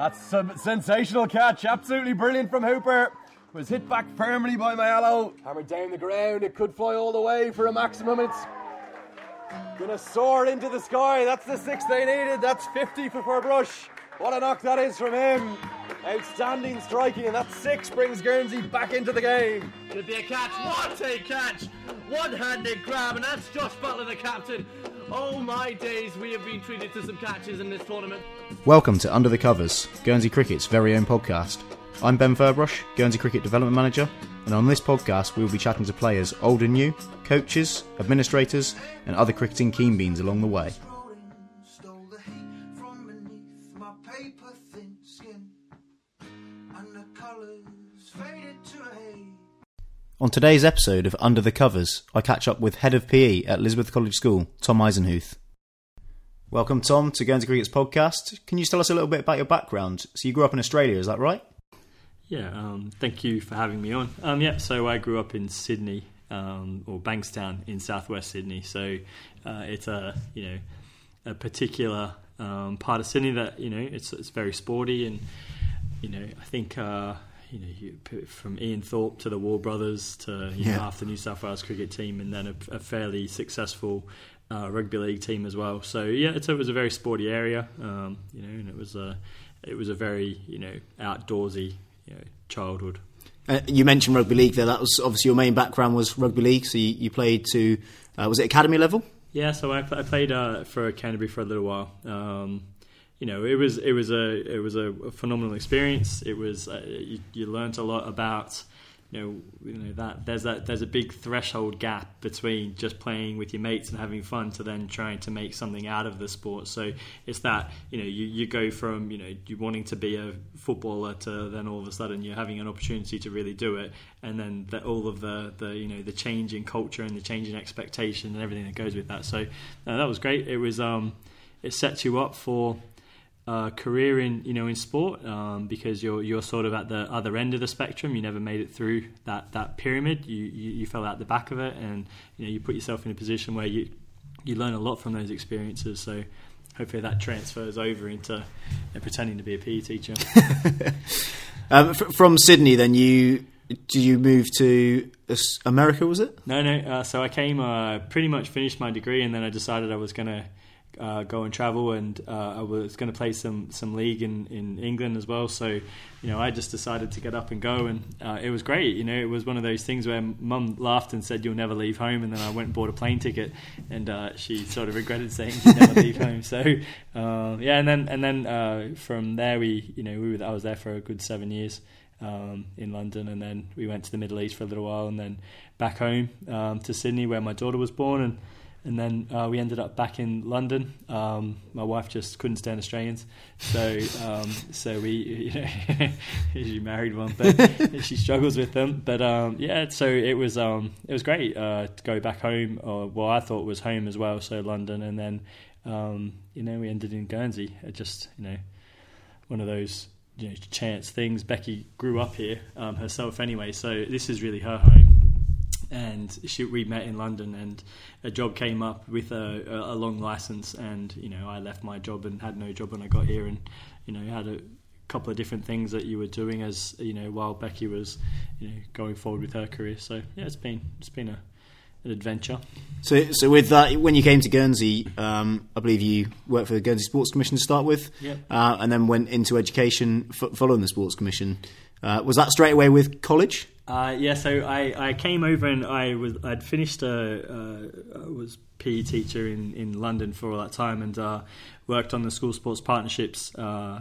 That's a sensational catch, absolutely brilliant from Hooper. Was hit back firmly by Mayalo. Hammered down the ground, it could fly all the way for a maximum. It's gonna soar into the sky. That's the six they needed. That's 50 for Ferbrache. What a knock that is from him. Outstanding striking, and that six brings Guernsey back into the game. Could be a catch. What a catch! One-handed grab, and that's Josh Butler, the captain. Oh my days, we have been treated to some catches in this tournament. Welcome to Under the Covers, Guernsey Cricket's very own podcast. I'm Ben Ferbrache, Guernsey Cricket Development Manager, and on this podcast we will be chatting to players old and new, coaches, administrators, and other cricketing keen beans along the way. On today's episode of Under the Covers, I catch up with Head of PE at Elizabeth College School, Tom Eisenhuth. Welcome, Tom, to Guernsey Cricket's podcast. Can you tell us a little bit about your background? So you grew up in Australia, is that right? Yeah, um, thank you for having me on. Um, yeah, so I grew up in Sydney, um, or Bankstown in southwest Sydney. So uh, it's a you know a particular um, part of Sydney that you know it's it's very sporty, and you know I think uh, you know you, from Ian Thorpe to the Waugh Brothers to you know, Yeah. after New South Wales cricket team, and then a, a fairly successful. Uh, rugby league team as well, so yeah, it's, it was a very sporty area, um, you know, and it was a it was a very you know outdoorsy you know, childhood. Uh, you mentioned rugby league there. That was obviously your main background was rugby league. So you, you played to, uh, was it academy level? Yeah, so I, I played uh, for Canterbury for a little while. Um, you know, it was it was a it was a phenomenal experience. It was uh, you, you learnt a lot about you know you know that there's that there's a big threshold gap between just playing with your mates and having fun to then trying to make something out of the sport. So it's that you know you, you go from you know you wanting to be a footballer to then all of a sudden you're having an opportunity to really do it, and then the, all of the the you know the change in culture and the change in expectation and everything that goes with that. So uh, that was great. It was um, it sets you up for a career in you know in sport um, because you're you're sort of at the other end of the spectrum. You never made it through that that pyramid. You you, you fell out the back of it, and you know you put yourself in a position where you you learn a lot from those experiences. So hopefully that transfers over into uh, pretending to be a PE teacher. Um, fr- from Sydney, then you do you move to America? Was it? No, no. Uh, so I came, uh, pretty much finished my degree, and then I decided I was going to uh, go and travel, and uh, I was going to play some some league in, in England as well. So, you know, I just decided to get up and go, and uh, it was great. You know, it was one of those things where Mum laughed and said, "You'll never leave home," and then I went and bought a plane ticket, and uh, she sort of regretted saying she'd never leave home. So, uh, yeah, and then and then uh, from there we, you know, we were I was there for a good seven years um, in London, and then we went to the Middle East for a little while, and then back home um, to Sydney where my daughter was born, and and then uh, we ended up back in London. Um, my wife just couldn't stand Australians, so um, so we you know she married one, but she struggles with them. But um, yeah, so it was um, it was great uh, to go back home, or well, I thought was home as well, so London, and then um, you know we ended in Guernsey. It just you know one of those you know, chance things. Becky grew up here um, herself anyway, so this is really her home. And she, we met in London, and a job came up with a, a, long license, and you know I left my job and had no job when I got here, and you know had a couple of different things that you were doing as you know while Becky was you know going forward with her career. So yeah, it's been it's been a, an adventure. So, so with that, when you came to Guernsey, um, I believe you worked for the Guernsey Sports Commission to start with, Yep. uh, and then went into education f- following the Sports Commission. Uh, was that straight away with college? Uh, yeah, so I, I came over and I was I'd finished a uh, I was PE teacher in, in London for all that time and uh, worked on the school sports partnerships uh,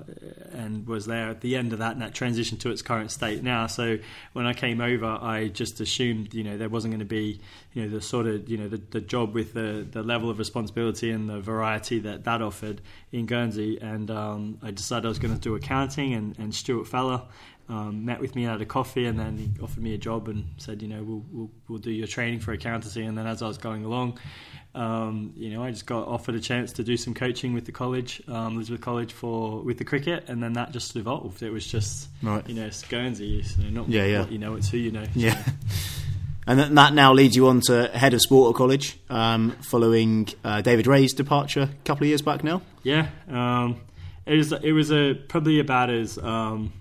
and was there at the end of that and that transitioned to its current state now. So when I came over, I just assumed you know there wasn't going to be you know the sort of you know the, the job with the, the level of responsibility and the variety that that offered in Guernsey, and um, I decided I was going to do accounting and, and Stuart Feller um, met with me had a coffee, and then he offered me a job and said, you know, we'll, we'll, we'll do your training for accountancy. And then as I was going along, um, you know, I just got offered a chance to do some coaching with the college, um, Elizabeth College, for with the cricket, and then that just evolved. It was just, Right. you know, it's Guernsey, know, not Yeah, yeah. what you know, it's who you know. Yeah. And that- that now leads you on to head of sport at college, um, following uh, David Ray's departure a couple of years back now. Yeah, um, it was it was a probably about as um,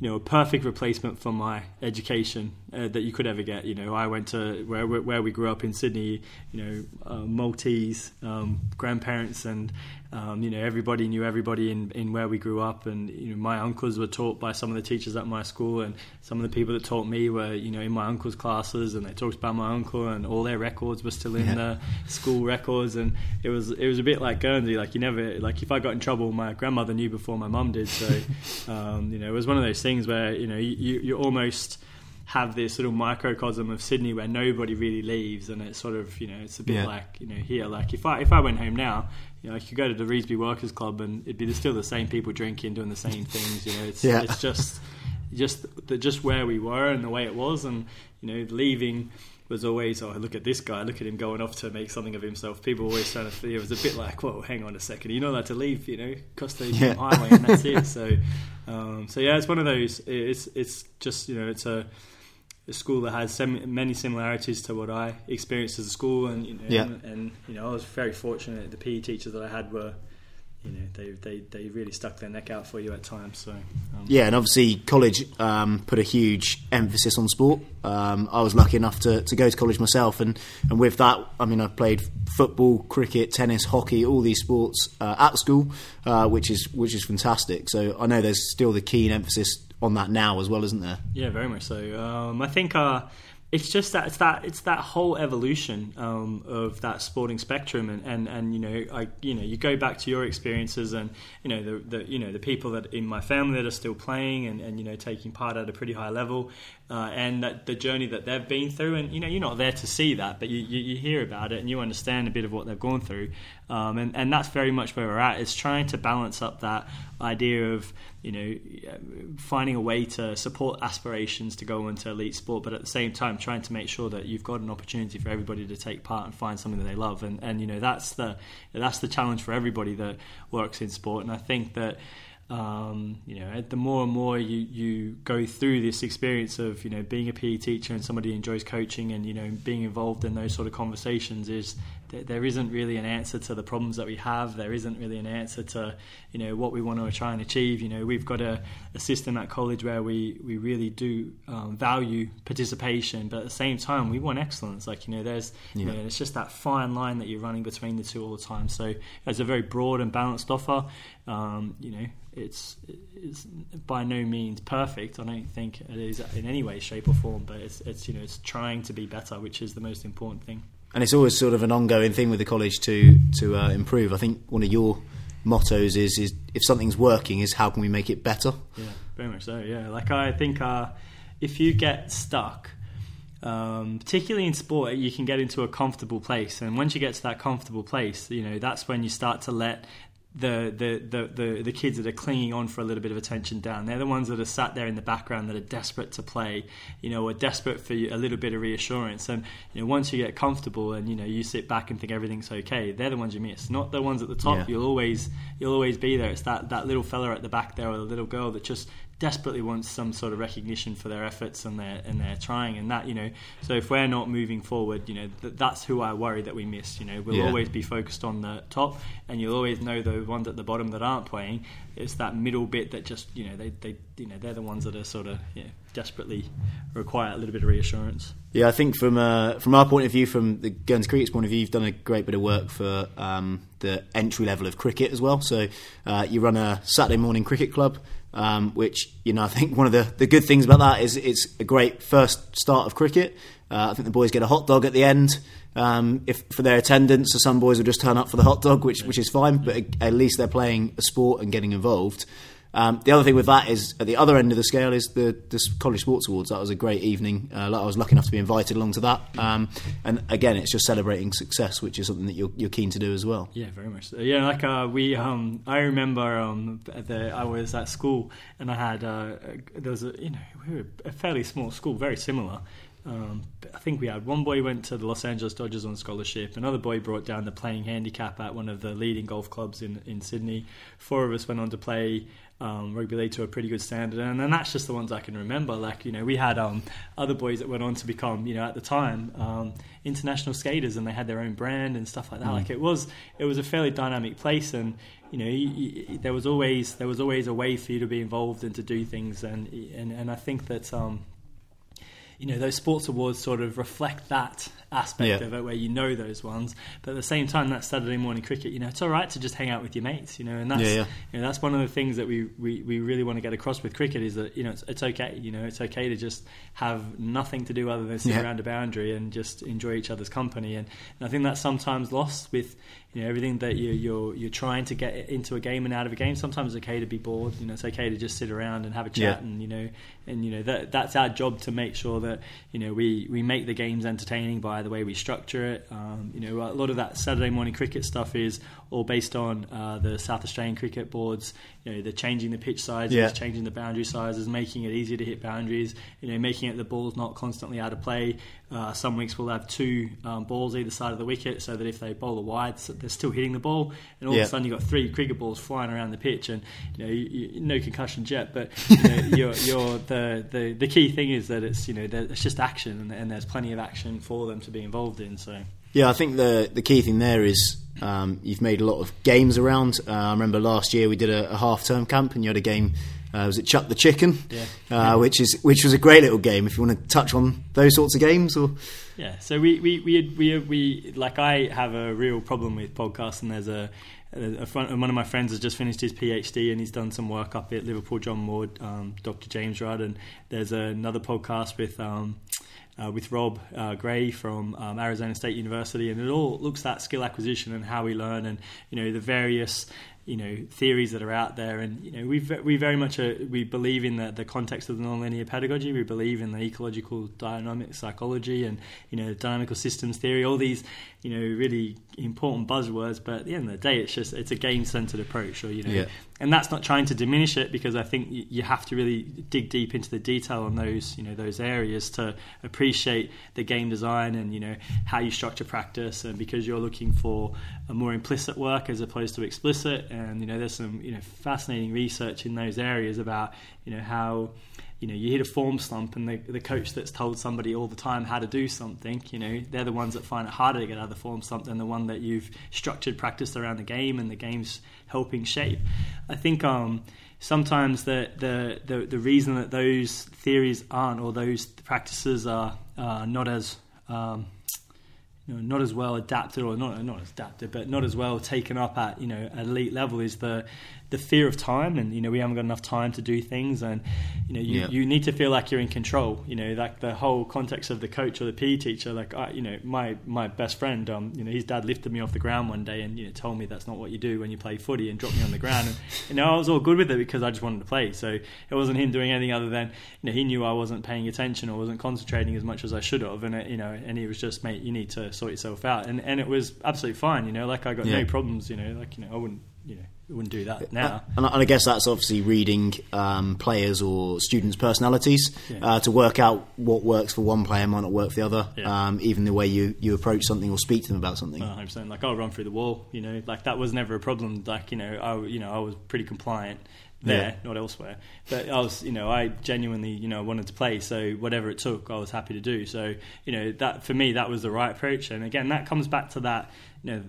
you know a perfect replacement for my education uh, that you could ever get. You know, I went to where where we grew up in Sydney. You know, uh, Maltese um, grandparents and um, you know everybody knew everybody in, in where we grew up, and you know my uncles were taught by some of the teachers at my school, and some of the people that taught me were you know in my uncle's classes, and they talked about my uncle, and all their records were still in Yeah. the school records, and it was it was a bit like Guernsey. Like you never like if I got in trouble, my grandmother knew before my mum did. So um, you know it was one of those things where you know you, you're almost have this little microcosm of Sydney where nobody really leaves, and it's sort of you know it's a bit Yeah. like you know here. Like if I if I went home now, you know I could go to the Revesby Workers Club and it'd be still the same people drinking, doing the same things. You know, it's Yeah. it's just just the, just where we were and the way it was, and you know leaving was always oh look at this guy, look at him going off to make something of himself. People always trying to. It was a bit like whoa, hang on a second, you're not allowed to leave. You know, Costa Yeah. Highway, and that's it. So um, so yeah, it's one of those. It's it's just you know it's a a school that has sem- many similarities to what I experienced as a school, and you know, Yeah. and, and you know, I was very fortunate. The PE teachers that I had were, you know, they they, they really stuck their neck out for you at times. So um, Yeah, and obviously college um, put a huge emphasis on sport. Um, I was lucky enough to, to go to college myself, and, and with that, I mean, I played football, cricket, tennis, hockey, all these sports uh, at school, uh, which is which is fantastic. So I know there's still the keen emphasis on that now as well, isn't there? Yeah, very much so. Um, I think uh, it's just that it's that it's that whole evolution um, of that sporting spectrum, and, and, and you know, I you know, you go back to your experiences, and you know, the, the you know the people that in my family that are still playing, and, and you know, taking part at a pretty high level, uh, and that the journey that they've been through, and you know, you're not there to see that, but you, you, you hear about it, and you understand a bit of what they've gone through, um, and and that's very much where we're at. Is trying to balance up that idea of you know finding a way to support aspirations to go into elite sport, but at the same time trying to make sure that you've got an opportunity for everybody to take part and find something that they love, and and you know that's the that's the challenge for everybody that works in sport, and I think that. Um, you know, the more and more you, you go through this experience of you know being a PE teacher and somebody enjoys coaching and you know being involved in those sort of conversations is there isn't really an answer to the problems that we have. There isn't really an answer to you know what we want to try and achieve. You know, we've got a, a system at college where we we really do um, value participation, but at the same time we want excellence. Like you know, there's you know, it's just that fine line that you're running between the two all the time. So it's a very broad and balanced offer. Um, you know, it's it's by no means perfect. I don't think it is in any way, shape, or form. But it's it's you know it's trying to be better, which is the most important thing. And it's always sort of an ongoing thing with the college to to uh, improve. I think one of your mottos is is if something's working, is how can we make it better? Yeah, very much so. Yeah, like I think uh, if you get stuck, um, particularly in sport, you can get into a comfortable place, and once you get to that comfortable place, you know that's when you start to let the, the, the, the, the kids that are clinging on for a little bit of attention down. They're the ones that are sat there in the background that are desperate to play, you know, are desperate for a little bit of reassurance. And you know, once you get comfortable and you know you sit back and think everything's okay, they're the ones you miss, not the ones at the top. Yeah. You'll always you'll always be there. It's that, that little fella at the back there or the little girl that just desperately wants some sort of recognition for their efforts and their and their trying and that you know so if we're not moving forward you know th- that's who I worry that we miss you know we'll Yeah. always be focused on the top and you'll always know the ones at the bottom that aren't playing it's that middle bit that just you know they, they you know they're the ones that are sort of yeah, desperately require a little bit of reassurance Yeah, I think from uh, from our point of view, from the Guns Cricket's point of view, you've done a great bit of work for um, the entry level of cricket as well. So uh, you run a Saturday morning cricket club, um, which you know I think one of the, the good things about that is it's a great first start of cricket. Uh, I think the boys get a hot dog at the end. Um, if for their attendance, so some boys will just turn up for the hot dog, which which is fine. But at least they're playing a sport and getting involved. Um, the other thing with that is at the other end of the scale is the, the College Sports Awards. That was a great evening. Uh, I was lucky enough to be invited along to that. Um, and again, it's just celebrating success, which is something that you're, you're keen to do as well. Yeah, very much. So. Yeah, like uh, we, um, I remember um, the, I was at school and I had uh, there was a you know we were a fairly small school, very similar. Um, I think we had one boy went to the Los Angeles Dodgers on scholarship. Another boy brought down the playing handicap at one of the leading golf clubs in, in Sydney. Four of us went on to play um, rugby league to a pretty good standard, and then that's just the ones I can remember. Like you know, we had um, other boys that went on to become you know at the time um, international skaters, and they had their own brand and stuff like that. Mm. Like it was it was a fairly dynamic place, and you know you, you, there was always there was always a way for you to be involved and to do things, and and, and I think that um, you know those sports awards sort of reflect that aspect yeah. of it where you know those ones. But at the same time that Saturday morning cricket. You know it's all right to just hang out with your mates you know and that's yeah, yeah. You know, that's one of the things that we, we, we really want to get across with cricket is that you know it's, it's okay you know it's okay to just have nothing to do other than sit around a boundary and just enjoy each other's company. And, and I think that's sometimes lost with you know everything that you, are you're you're trying to get into a game and out of a game. Sometimes it's okay to be bored you know it's okay to just sit around and have a chat and you know and you know that that's our job to make sure that you know we, we make the games entertaining by the way we structure it. Um, you know, a lot of that Saturday morning cricket stuff is all based on uh, the South Australian cricket boards. You know, they're changing the pitch sizes, yeah. changing the boundary sizes, making it easier to hit boundaries. You know, making it the ball's not constantly out of play. Uh, some weeks we'll have two um, balls either side of the wicket, so that if they bowl a wide, they're still hitting the ball. And all yeah. of a sudden you've got three cricket balls flying around the pitch, and you know, you, you, no concussion yet. But you know, you're, you're the, the the key thing is that it's you know it's just action, and, and there's plenty of action for them to be involved in. So. Yeah, I think the the key thing there is um, you've made a lot of games around. Uh, I remember last year we did a, a half term camp and you had a game. Uh, was it Chuck the Chicken? Yeah. Uh, which is which was a great little game. If you want to touch on those sorts of games, or yeah. So we we we we, we like I have a real problem with podcasts, and there's a a friend, one of my friends has just finished his PhD and he's done some work up at Liverpool John Moore, um, Dr. James Rudd, and there's another podcast with um, uh, with Rob uh, Gray from um, Arizona State University, and it all looks at skill acquisition and how we learn, and you know the various you know theories that are out there, and you know we we very much uh, we believe in the, the context of the nonlinear pedagogy. We believe in the ecological dynamic psychology and you know dynamical systems theory. All these you know really important buzzwords, but at the end of the day, it's just it's a game centered approach, or you know, yeah. and that's not trying to diminish it because I think you have to really dig deep into the detail on those you know those areas to appreciate the game design and you know how you structure practice, and because you're looking for a more implicit work as opposed to explicit and you know there's some you know fascinating research in those areas about you know how you know you hit a form slump and the, the coach that's told somebody all the time how to do something you know they're the ones that find it harder to get out of the form slump than the one that you've structured practice around the game and the game's helping shape. I think um, sometimes the, the, the, the reason that those theories aren't or those practices are uh, not as um, you know, not as well adapted or not not adapted, but not as well taken up at you know elite level is the the fear of time and you know we haven't got enough time to do things and you know you, yeah. you need to feel like you're in control you know like the whole context of the coach or the PE teacher like I, you know my my best friend um you know his dad lifted me off the ground one day and you know told me that's not what you do when you play footy and dropped me on the ground and you know I was all good with it because I just wanted to play so it wasn't him doing anything other than you know he knew I wasn't paying attention or wasn't concentrating as much as I should have and it, you know and he was just mate you need to sort yourself out and and it was absolutely fine you know like I got yeah. no problems you know like you know I wouldn't you know wouldn't do that now. And I guess that's obviously reading um, players or students' personalities yeah. uh, to work out what works for one player might not work for the other. Yeah. Um, even the way you, you approach something or speak to them about something. 100%. Like I'll run through the wall. You know, like that was never a problem. Like you know, I you know I was pretty compliant there, yeah. not elsewhere. But I was, you know, I genuinely, you know, wanted to play. So whatever it took, I was happy to do. So you know, that for me, that was the right approach. And again, that comes back to that you know,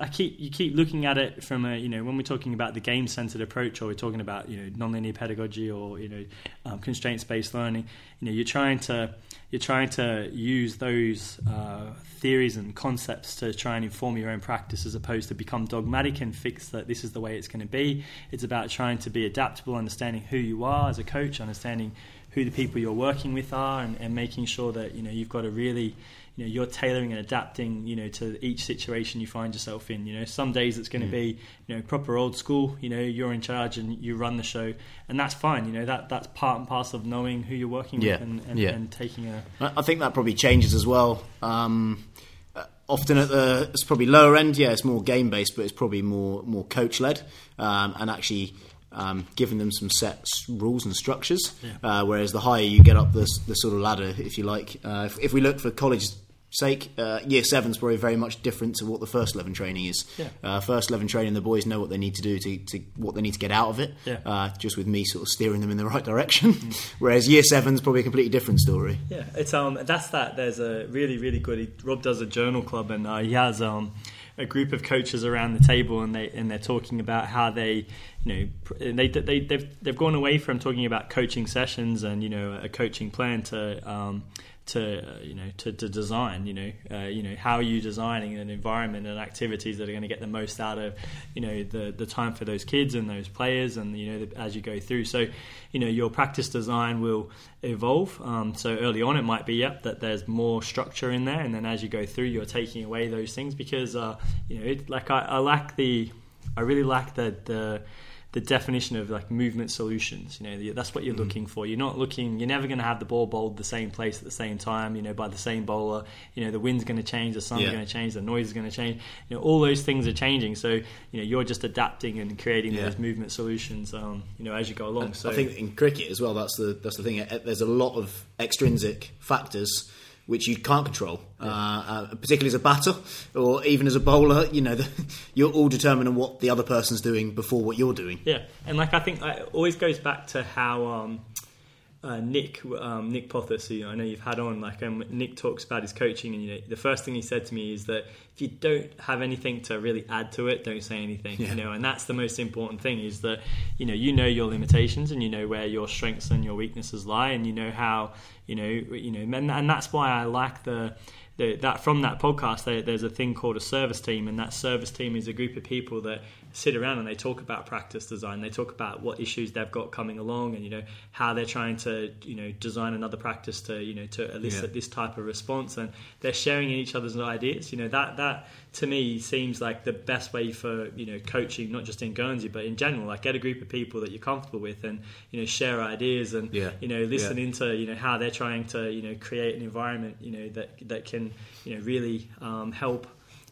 I keep you keep looking at it from a you know when we're talking about the game centered approach or we're talking about you know nonlinear pedagogy or you know um, constraints based learning. You know, you're trying to you're trying to use those uh, theories and concepts to try and inform your own practice as opposed to become dogmatic and fix that this is the way it's going to be. It's about trying to be adaptable, understanding who you are as a coach, understanding who the people you're working with are, and, and making sure that you know you've got a really you know you're tailoring and adapting you know to each situation you find yourself in you know some days it's going to mm. be you know proper old school you know you're in charge and you run the show and that's fine you know that that's part and parcel of knowing who you're working yeah. with and, and, yeah. and, taking a I think that probably changes as well um, uh, often at the it's probably lower end yeah it's more game based but it's probably more more coach led um, and actually um, giving them some set rules and structures. Uh, whereas the higher you get up the, the sort of ladder, if you like, uh, if, if we look for college sake, uh, year seven's probably very much different to what the first eleven training is. Yeah. Uh, first eleven training, the boys know what they need to do to, to what they need to get out of it. Yeah. Uh, just with me sort of steering them in the right direction. Whereas year seven's probably a completely different story. Yeah, it's um that's that. There's a really really good. He, Rob does a journal club, and uh, he has um a group of coaches around the table, and they and they're talking about how they you know they they they've they've gone away from talking about coaching sessions and you know a coaching plan to um to you know to, to design you know uh, you know how are you designing an environment and activities that are going to get the most out of you know the the time for those kids and those players and you know the, as you go through. So you know your practice design will evolve. Um, so early on it might be yep that there's more structure in there. And then as you go through you're taking away those things because uh, you know it, like I, I lack the I really lack the the the definition of like movement solutions. You know, that's what you're looking for. You're not looking. You're never going to have the ball bowled the same place at the same time. You know, by the same bowler. You know, the wind's going to change, the sun's Yeah. going to change, the noise is going to change. You know, all those things are changing. So you know, you're just adapting and creating Yeah. those movement solutions. Um, you know, as you go along. So I think in cricket as well, that's the that's the thing. There's a lot of extrinsic factors which you can't control, uh, uh, particularly as a batter or even as a bowler. You know, the, you're all determined on what the other person's doing before what you're doing. Yeah, and like I think it always goes back to how um, uh, Nick um, Nick Pothas, who I know you've had on, like um, Nick talks about his coaching, and you know the first thing he said to me is that if you don't have anything to really add to it, don't say anything. Yeah. You know, and that's the most important thing is that you know you know your limitations and you know where your strengths and your weaknesses lie, and you know how you know you know, and, and that's why I like the. The, that from that podcast, there, there's a thing called a service team, and that service team is a group of people that sit around and they talk about practice design. They talk about what issues they've got coming along, and you know how they're trying to you know design another practice to you know to elicit Yeah. this type of response, and they're sharing in each other's ideas. You know that that to me seems like the best way for you know coaching, not just in Guernsey but in general. Like get a group of people that you're comfortable with, and you know share ideas, and Yeah. you know listen Yeah. into you know how they're trying to you know create an environment you know that that can you know really um, help.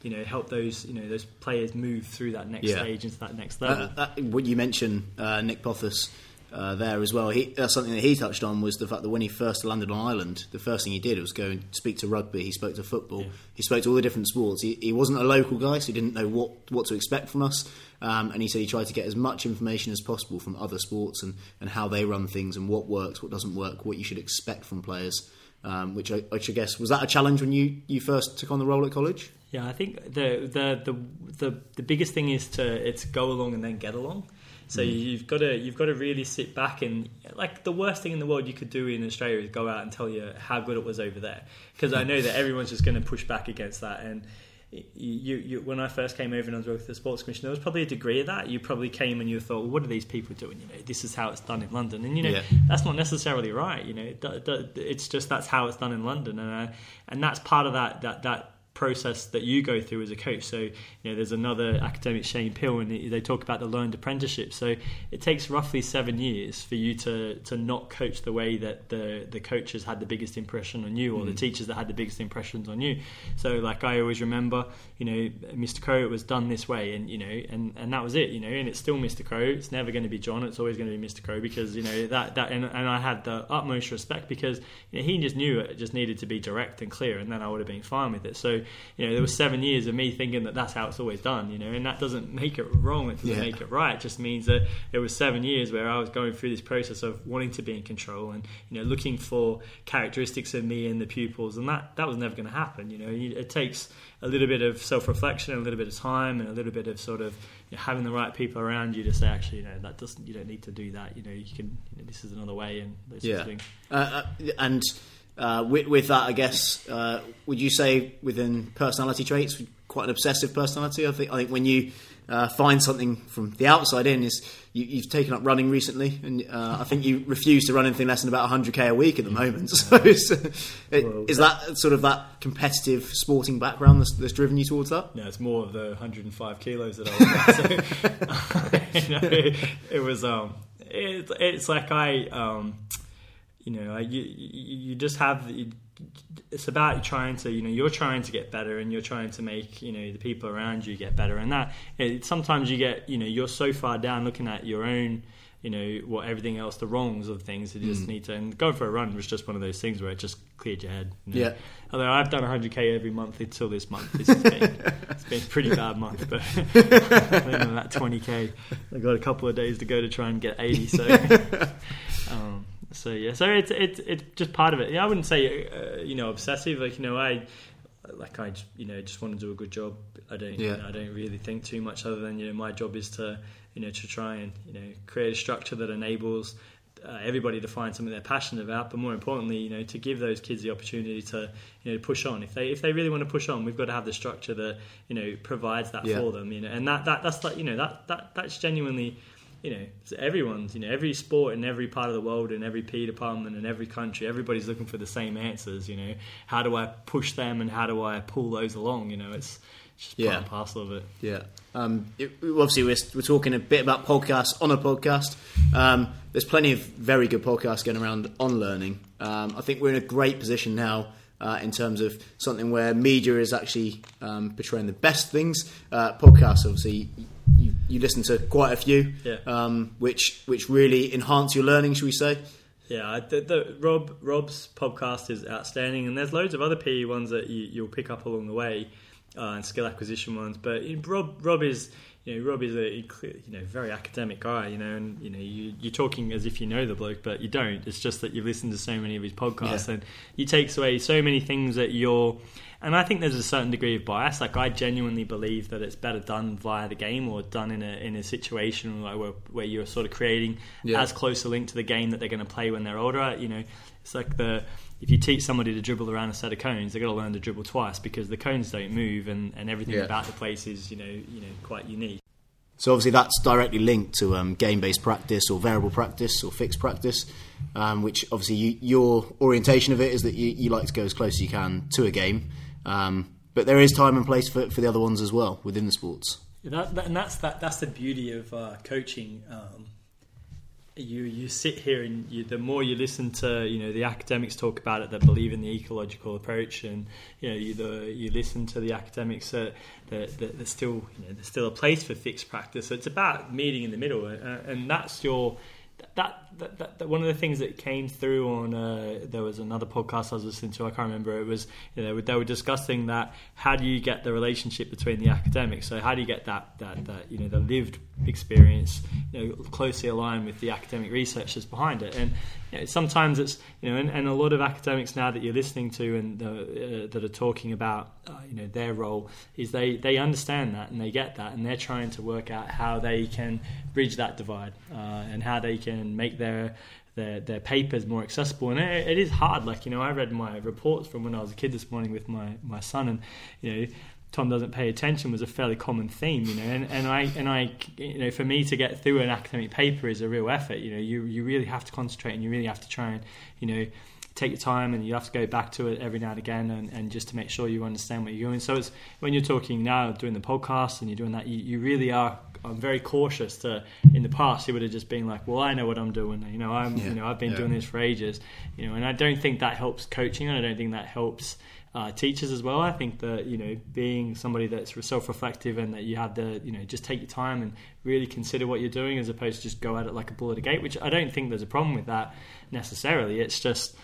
You know, help those you know those players move through that next Yeah. stage into that next level. Uh, that, what you mentioned, uh, Nick Pothas, uh, there as well. He, that's something that he touched on was the fact that when he first landed on Ireland, the first thing he did was go and speak to rugby. He spoke to football. He spoke to all the different sports. He, he wasn't a local guy, so he didn't know what, what to expect from us. Um, and he said he tried to get as much information as possible from other sports and, and how they run things and what works, what doesn't work, what you should expect from players. Um, which, I, which I guess was that a challenge when you, you first took on the role at college? Yeah, I think the the the the, the biggest thing is to it's go along and then get along. So you've got to you've got to really sit back and like the worst thing in the world you could do in Australia is go out and tell you how good it was over there because I know that everyone's just going to push back against that and. You, you, when I first came over and I was working with the sports commission, there was probably a degree of that. You probably came and you thought, well, "What are these people doing?" You know, this is how it's done in London, and you know Yeah. that's not necessarily right. You know, it do- do- it's just that's how it's done in London, and uh, and that's part of that that that process that you go through as a coach. So, you know, there's another academic, Shane Pill, and they talk about the learned apprenticeship. So, it takes roughly seven years for you to to not coach the way that the the coaches had the biggest impression on you, or the mm. teachers that had the biggest impressions on you. So, like I always remember, you know, Mr. Crow it was done this way, and you know, and and that was it, you know, and it's still Mr. Crow. It's never going to be John. It's always going to be Mr. Crow because you know that that and, and I had the utmost respect because you know, he just knew it just needed to be direct and clear, and then I would have been fine with it. So you know, there was seven years of me thinking that that's how it's always done, you know, and that doesn't make it wrong. It doesn't Yeah. make it right. It just means that it was seven years where I was going through this process of wanting to be in control and you know looking for characteristics of me in the pupils, and that that was never going to happen. You know, it takes a little bit of self reflection, a little bit of time, and a little bit of sort of you know, having the right people around you to say, actually, you know, that doesn't you don't need to do that. You know, you can. You know, this is another way, and those Yeah. of things. Uh, uh, and uh, with, with that, I guess, uh, would you say within personality traits, quite an obsessive personality? I think. I think when you uh, find something from the outside in, is you, you've taken up running recently, and uh, I think you refuse to run anything less than about 100k a week at the moment. So, is, Well, is that sort of that competitive sporting background that's, that's driven you towards that? No, it's more of the 105 kilos that I was at. So, you know, it, it was, um, it, it's like I, um, you know, I, you, you just have, it's about trying to you know you're trying to get better and you're trying to make you know the people around you get better and that it, sometimes you get you know you're so far down looking at your own you know what everything else the wrongs of things you Mm. just need to and going for a run was just one of those things where it just cleared your head you know? Yeah. although I've done 100k every month until this month this has been, it's been a pretty bad month but that 20k I got a couple of days to go to try and get 80 so um, so yeah, so it's it's it's just part of it. Yeah, I wouldn't say uh, you know obsessive. Like you know, I like I you know just want to do a good job. I don't Yeah. you know, I don't really think too much other than you know my job is to you know to try and you know create a structure that enables. Uh, everybody to find something they're passionate about, but more importantly, you know, to give those kids the opportunity to, you know, push on. If they if they really want to push on, we've got to have the structure that you know provides that Yeah. for them. You know, and that, that that's like you know that that that's genuinely you know, everyone's, you know, every sport in every part of the world, in every P department, in every country, everybody's looking for the same answers. You know, how do I push them and how do I pull those along? You know, it's it's just part Yeah. and parcel of it. Yeah. Um, it, obviously, we're, we're talking a bit about podcasts on a podcast. Um, there's plenty of very good podcasts going around on learning. Um, I think we're in a great position now uh, in terms of something where media is actually um, portraying the best things. Uh, podcasts, obviously, you, listen to quite a few, Yeah. um, which which really enhance your learning, should we say? Yeah, the, the, Rob Rob's podcast is outstanding, and there's loads of other PE ones that you, you'll pick up along the way, uh, and skill acquisition ones. But Rob Rob is you know Rob is a you know very academic guy, you know, and you know you, you're talking as if you know the bloke, but you don't. It's just that you've listened to so many of his podcasts, Yeah. and he takes away so many things that you're. And I think there's a certain degree of bias. Like I genuinely believe that it's better done via the game or done in a in a situation where, where you're sort of creating Yeah. as close a link to the game that they're going to play when they're older. You know, it's like the if you teach somebody to dribble around a set of cones, they've got to learn to dribble twice because the cones don't move and, and everything Yeah. about the place is you know you know quite unique. So obviously that's directly linked to um, game-based practice or variable practice or fixed practice, um, which obviously you, your orientation of it is that you, you like to go as close as you can to a game, um, but there is time and place for, for the other ones as well within the sports. That, that, and that's that. That's the beauty of uh, coaching. You you sit here and you, the more you listen to you know the academics talk about it that believe in the ecological approach and you know you the, you listen to the academics that, that, that there's still you know there's still a place for fixed practice. So it's about meeting in the middle, uh, and that's your that, that, that, one of the things that came through on uh, there was another podcast I was listening to I can't remember it was you know they were discussing that how do you get the relationship between the academics? So how do you get that that, that you know the lived experience you know closely aligned with the academic researchers behind it? And you know, sometimes it's you know and, and a lot of academics now that you're listening to and uh, uh, that are talking about uh, you know their role is they they understand that and they get that and they're trying to work out how they can bridge that divide uh, and how they can make their their, their papers more accessible and it, it is hard like you know I read my reports from when I was a kid this morning with my, my son and you know Tom doesn't pay attention was a fairly common theme, you know, and, and I and I you know for me to get through an academic paper is a real effort. You know, you you really have to concentrate and you really have to try and you know take your time and you have to go back to it every now and again and, and just to make sure you understand what you're doing. So it's when you're talking now doing the podcast and you're doing that, you, you really are. I'm very cautious to. In the past, it would have just been like, "Well, I know what I'm doing. You know, I'm. Yeah. You know, I've been Yeah. doing this for ages. You know, and I don't think that helps coaching, and I don't think that helps uh, teachers as well. I think that you know being somebody that's self-reflective and that you have the you know just take your time and really consider what you're doing as opposed to just go at it like a bull at a gate. Which I don't think there's a problem with that necessarily. It's just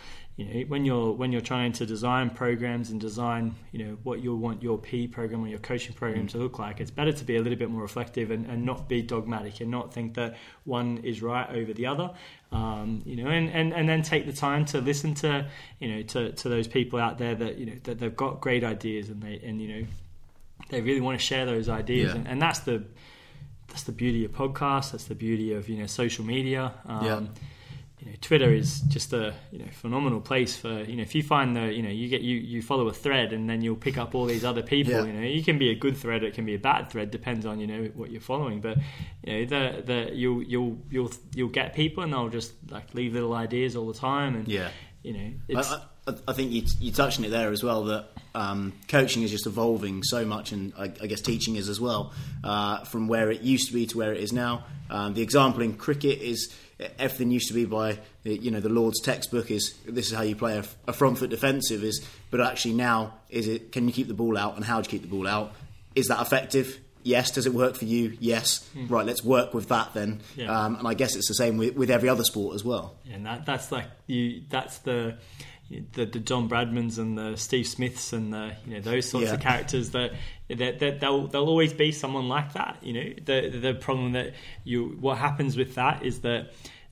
you know when you're when you're trying to design programs and design you know what you'll want your P program or your coaching program to look like, it's better to be a little bit more reflective and, and not be dogmatic and not think that one is right over the other. Um, you know, and, and, and then take the time to listen to you know to, to those people out there that you know that they've got great ideas and they and you know they really want to share those ideas Yeah. and, and that's the that's the beauty of podcasts. That's the beauty of you know social media. Um, Yeah. Twitter is just a you know phenomenal place for you know if you find the you know you get you you follow a thread and then you'll pick up all these other people. Yeah. You know, you can be a good thread, it can be a bad thread, depends on you know what you're following. But you know the the you'll you'll you'll you'll get people and they'll just like leave little ideas all the time and Yeah. you know it's I, I, I think you, you touched on it there as well that um, coaching is just evolving so much, and I, I guess teaching is as well, uh, from where it used to be to where it is now. Um, the example in cricket is everything used to be by you know the Lord's textbook is this is how you play a, a front foot defensive is, but actually now is it can you keep the ball out and how do you keep the ball out? Is that effective? Yes. Does it work for you? Yes. Mm. Right. Let's work with that then. Yeah. Um, and I guess it's the same with, with every other sport as well. And that, that's like you. That's the the, the Don Bradmans and the Steve Smiths and the you know those sorts yeah. of characters that, that, that they'll they'll always be someone like that. You know the the problem that you what happens with that is that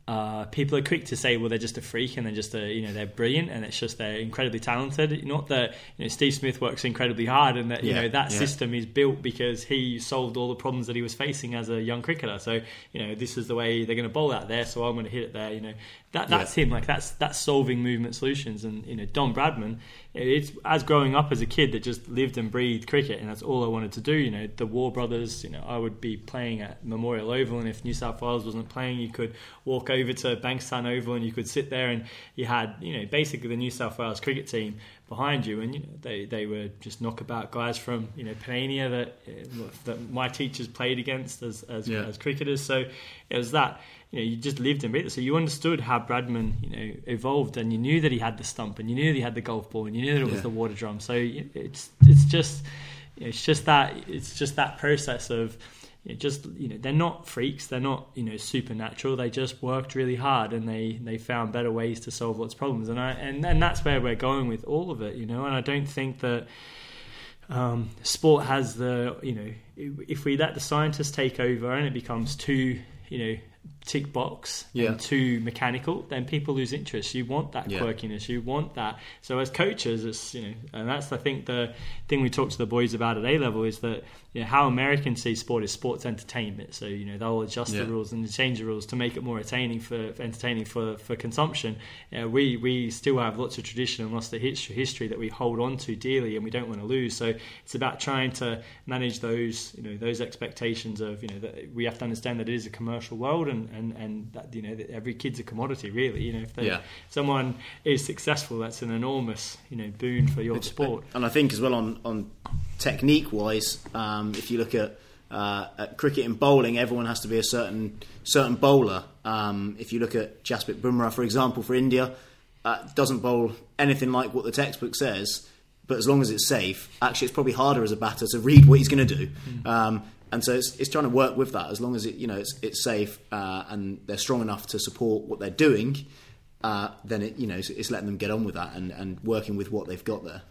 uh, people are quick to say, well, they're just a freak and they're just a, you know, they're brilliant and it's just they're incredibly talented. Not that you know, Steve Smith works incredibly hard and that you know that yeah. system is built because he solved all the problems that he was facing as a young cricketer. So you know, this is the way they're going to bowl out there, so I'm going to hit it there. You know, that that's yeah. him. Like that's that's solving movement solutions. And you know, Don Bradman, it's as growing up as a kid that just lived and breathed cricket, and that's all I wanted to do. You know, the Waugh Brothers. You know, I would be playing at Memorial Oval, and if New South Wales wasn't playing, you could walk over to Bankstown Oval, and you could sit there, and you had you know basically the New South Wales cricket team behind you, and you know, they they were just knockabout guys from you know Panania that uh, that my teachers played against as as, yeah. as cricketers. So it was that you know, you just lived and breathed. So you understood how Bradman, you know, evolved, and you knew that he had the stump, and you knew that he had the golf ball, and you knew that it was yeah. the water drum. So it's it's just it's just that it's just that process of just you know they're not freaks, they're not you know supernatural. They just worked really hard, and they they found better ways to solve lots of problems. And I and and that's where we're going with all of it, you know. And I don't think that. Um, sport has the you know if we let the scientists take over and it becomes too you know tick box yeah. and too mechanical, then people lose interest. You want that yeah. quirkiness. You want that. So as coaches, it's you know, and that's I think the thing we talk to the boys about at A level is that you know, how Americans see sport is sports entertainment. So you know they'll adjust yeah. the rules and change the rules to make it more entertaining for, for entertaining for for consumption. Uh, we we still have lots of tradition and lots of history, history that we hold on to dearly, and we don't want to lose. So it's about trying to manage those you know those expectations of you know that we have to understand that it is a commercial world and and, and that you know that every kid's a commodity really. You know if yeah. someone is successful, that's an enormous you know boon for your it's, sport. And I think as well on on technique wise, um, if you look at, uh, at cricket and bowling, everyone has to be a certain certain bowler. Um, if you look at Jasprit Bumrah, for example, for India, uh, doesn't bowl anything like what the textbook says. But as long as it's safe, actually, it's probably harder as a batter to read what he's going to do. Mm. Um, and so it's, it's, trying to work with that. As long as it, you know, it's, it's safe uh, and they're strong enough to support what they're doing, uh, then it, you know, it's, it's, letting them get on with that and, and working with what they've got there.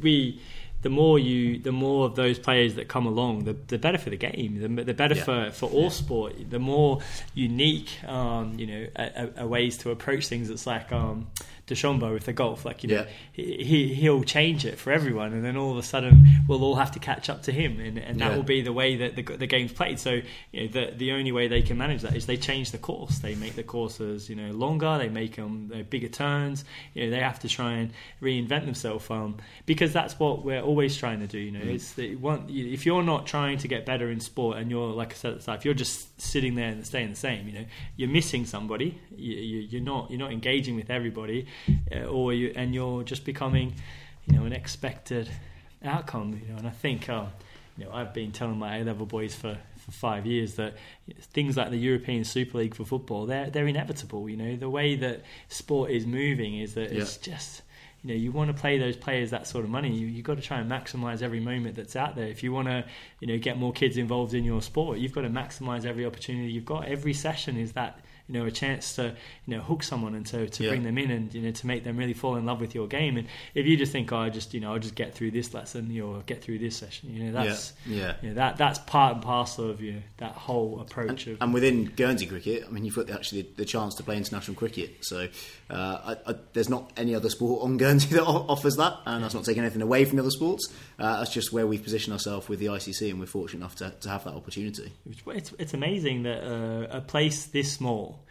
We the more you, the more of those players that come along, the, the better for the game, the, the better yeah. for, for all yeah. sport. The more unique, um, you know, a, a, ways to approach things. It's like um, with the golf, like you know, yeah. he he'll change it for everyone, and then all of a sudden we'll all have to catch up to him, and, and that will be the way that the, the game's played. So you know, the the only way they can manage that is they change the course. They make the courses, you know, longer. They make them uh, bigger turns. You know, they have to try and reinvent themselves, um, because that's what we're always trying to do. You know, mm. it's the one if you're not trying to get better in sport, and you're like I said at the start, if you're just sitting there and staying the same, you know, you're missing somebody. You, you, you're not you're not engaging with everybody, uh, or you and you're just becoming, you know, an expected outcome. You know, and I think. Um, you know, I've been telling my A level boys for, for five years that things like the European Super League for football, they're they're inevitable. You know, the way that sport is moving is that yeah. it's just you know you want to play those players that sort of money you you got to try and maximize every moment that's out there if you want to you know get more kids involved in your sport you've got to maximize every opportunity you've got every session is that you know a chance to you know hook someone and to, to yeah. bring them in and you know to make them really fall in love with your game and if you just think oh I just you know I'll just get through this lesson or get through this session you know that's yeah, yeah. You know, that that's part and parcel of you know, that whole approach and, of and within Guernsey cricket I mean you've got actually the, the chance to play international cricket so uh, I, I, there's not any other sport on Guernsey that offers that and that's not taking anything away from the other sports uh, that's just where we've positioned ourselves with the ICC and we're fortunate enough to, to have that opportunity it's, it's amazing that uh, a place this small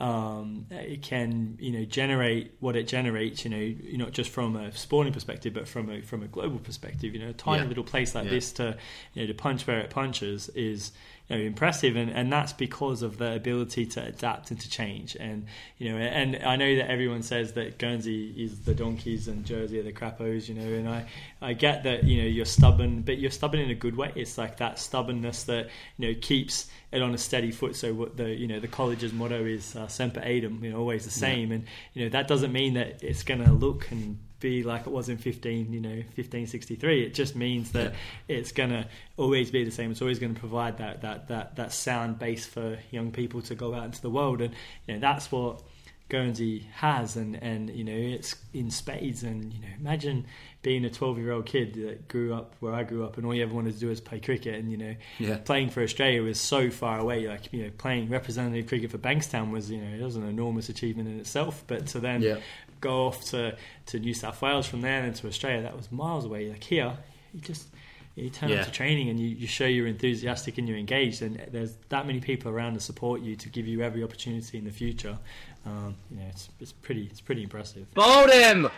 um, it can you know generate what it generates you know not just from a sporting perspective but from a from a global perspective you know a tiny yeah. little place like yeah. this to you know to punch where it punches is you know, impressive, and, and that's because of the ability to adapt and to change. And you know, and I know that everyone says that Guernsey is the donkeys and Jersey are the crapauds, you know, and I, I get that you know you're stubborn, but you're stubborn in a good way. It's like that stubbornness that you know keeps it on a steady foot. So what the you know the college's motto is uh, semper eadem, you know, always the same, yeah. and you know that doesn't mean that it's going to look and be like it was in 15 you know 1563 it just means that yeah. it's going to always be the same it's always going to provide that that that that sound base for young people to go out into the world and you know that's what Guernsey has, and, and you know it's in spades. And you know, imagine being a 12 year old kid that grew up where I grew up, and all you ever wanted to do was play cricket. And you know, yeah. playing for Australia was so far away. Like you know, playing representative cricket for Bankstown was you know it was an enormous achievement in itself. But to then yeah. Go off to to New South Wales from there and to Australia, that was miles away. Like here, you just you turn yeah. up to training and you, you show you're enthusiastic and you're engaged, and there's that many people around to support you to give you every opportunity in the future. Um, you know, it's, it's pretty it's pretty impressive. Bowled him,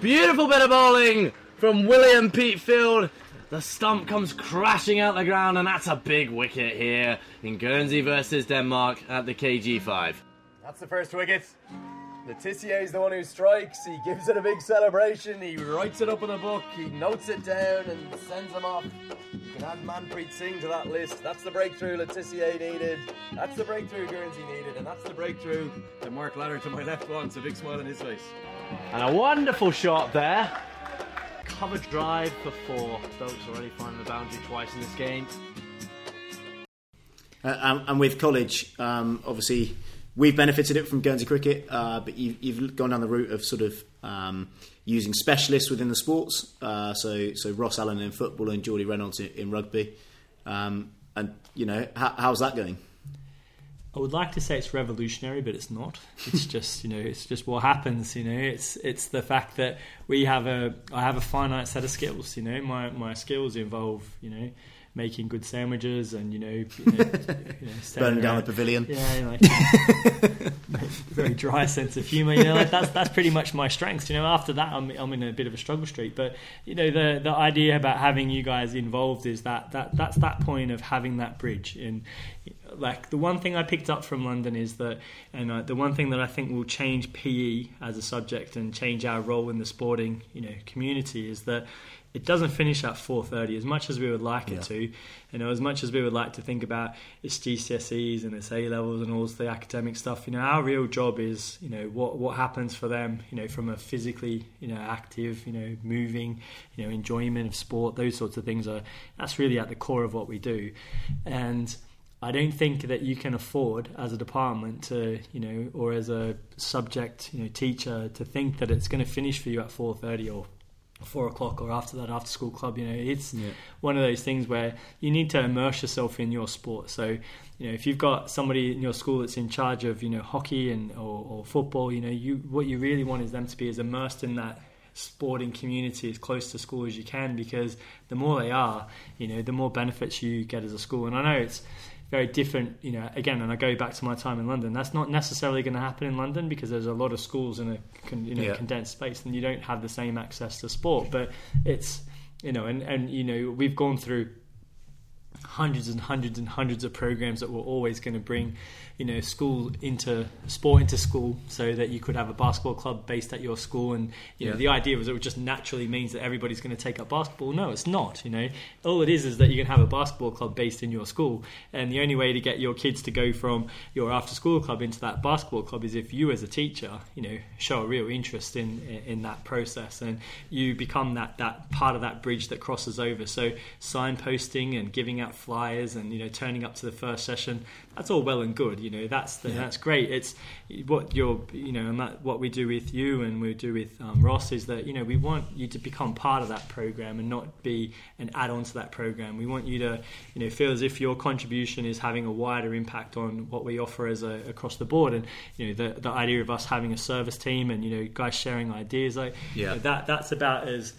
beautiful bit of bowling from William Pete Field. The stump comes crashing out the ground, and that's a big wicket here in Guernsey versus Denmark at the KG5. That's the first wicket. Le Tissier is the one who strikes. He gives it a big celebration. He writes it up in a book. He notes it down and sends them off. You can add Manpreet Singh to that list. That's the breakthrough Le Tissier needed. That's the breakthrough Guernsey needed. And that's the breakthrough that Mark Ladder to my left wants. A big smile on his face. And a wonderful shot there. Covered drive for four. Stokes already finding the boundary twice in this game. Uh, and, with college, um, obviously we've benefited it from Guernsey cricket, uh, but you've, you've, gone down the route of sort of um, using specialists within the sports. Uh, so, so Ross Allen in football and Geordie Reynolds in, in rugby. Um, and you know, how, how's that going? I would like to say it's revolutionary, but it's not. It's just you know, it's just what happens. You know, it's it's the fact that we have a I have a finite set of skills. You know, my my skills involve you know making good sandwiches and you know, you know, you know burning down the pavilion. Yeah, like very dry sense of humour. You know, like that's that's pretty much my strengths. You know, after that, I'm I'm in a bit of a struggle street. But you know, the the idea about having you guys involved is that that that's that point of having that bridge. In like the one thing I picked up from London is that, and uh, the one thing that I think will change PE as a subject and change our role in the sporting you know community is that it doesn't finish at 4.30 as much as we would like yeah. it to you know as much as we would like to think about its GCSEs and its A levels and all the academic stuff you know our real job is you know what what happens for them you know from a physically you know active you know moving you know enjoyment of sport those sorts of things are that's really at the core of what we do and I don't think that you can afford as a department to, you know, or as a subject, you know, teacher to think that it's going to finish for you at 4:30 or four o'clock or after that after school club. You know, it's yeah. one of those things where you need to immerse yourself in your sport. So, you know, if you've got somebody in your school that's in charge of you know hockey and or, or football, you know, you what you really want is them to be as immersed in that sporting community as close to school as you can because the more they are, you know, the more benefits you get as a school. And I know it's very different, you know, again, and I go back to my time in London, that's not necessarily going to happen in London because there's a lot of schools in a you know, yeah. condensed space and you don't have the same access to sport. But it's, you know, and, and, you know, we've gone through hundreds and hundreds and hundreds of programs that were always going to bring you know school into sport into school so that you could have a basketball club based at your school. And you yeah. know the idea was it just naturally means that everybody's going to take up basketball. No it's not you know. All it is is that you can have a basketball club based in your school. And the only way to get your kids to go from your after school club into that basketball club is if you as a teacher you know show a real interest in in that process. And you become that that part of that bridge that crosses over. So signposting and giving out flyers and you know turning up to the first session that's all well and good. You know, that's the, yeah. that's great. It's what you're, you know, and that, what we do with you and we do with um, Ross is that you know we want you to become part of that program and not be an add-on to that program. We want you to, you know, feel as if your contribution is having a wider impact on what we offer as a, across the board. And you know, the the idea of us having a service team and you know guys sharing ideas like yeah. You know, that that's about as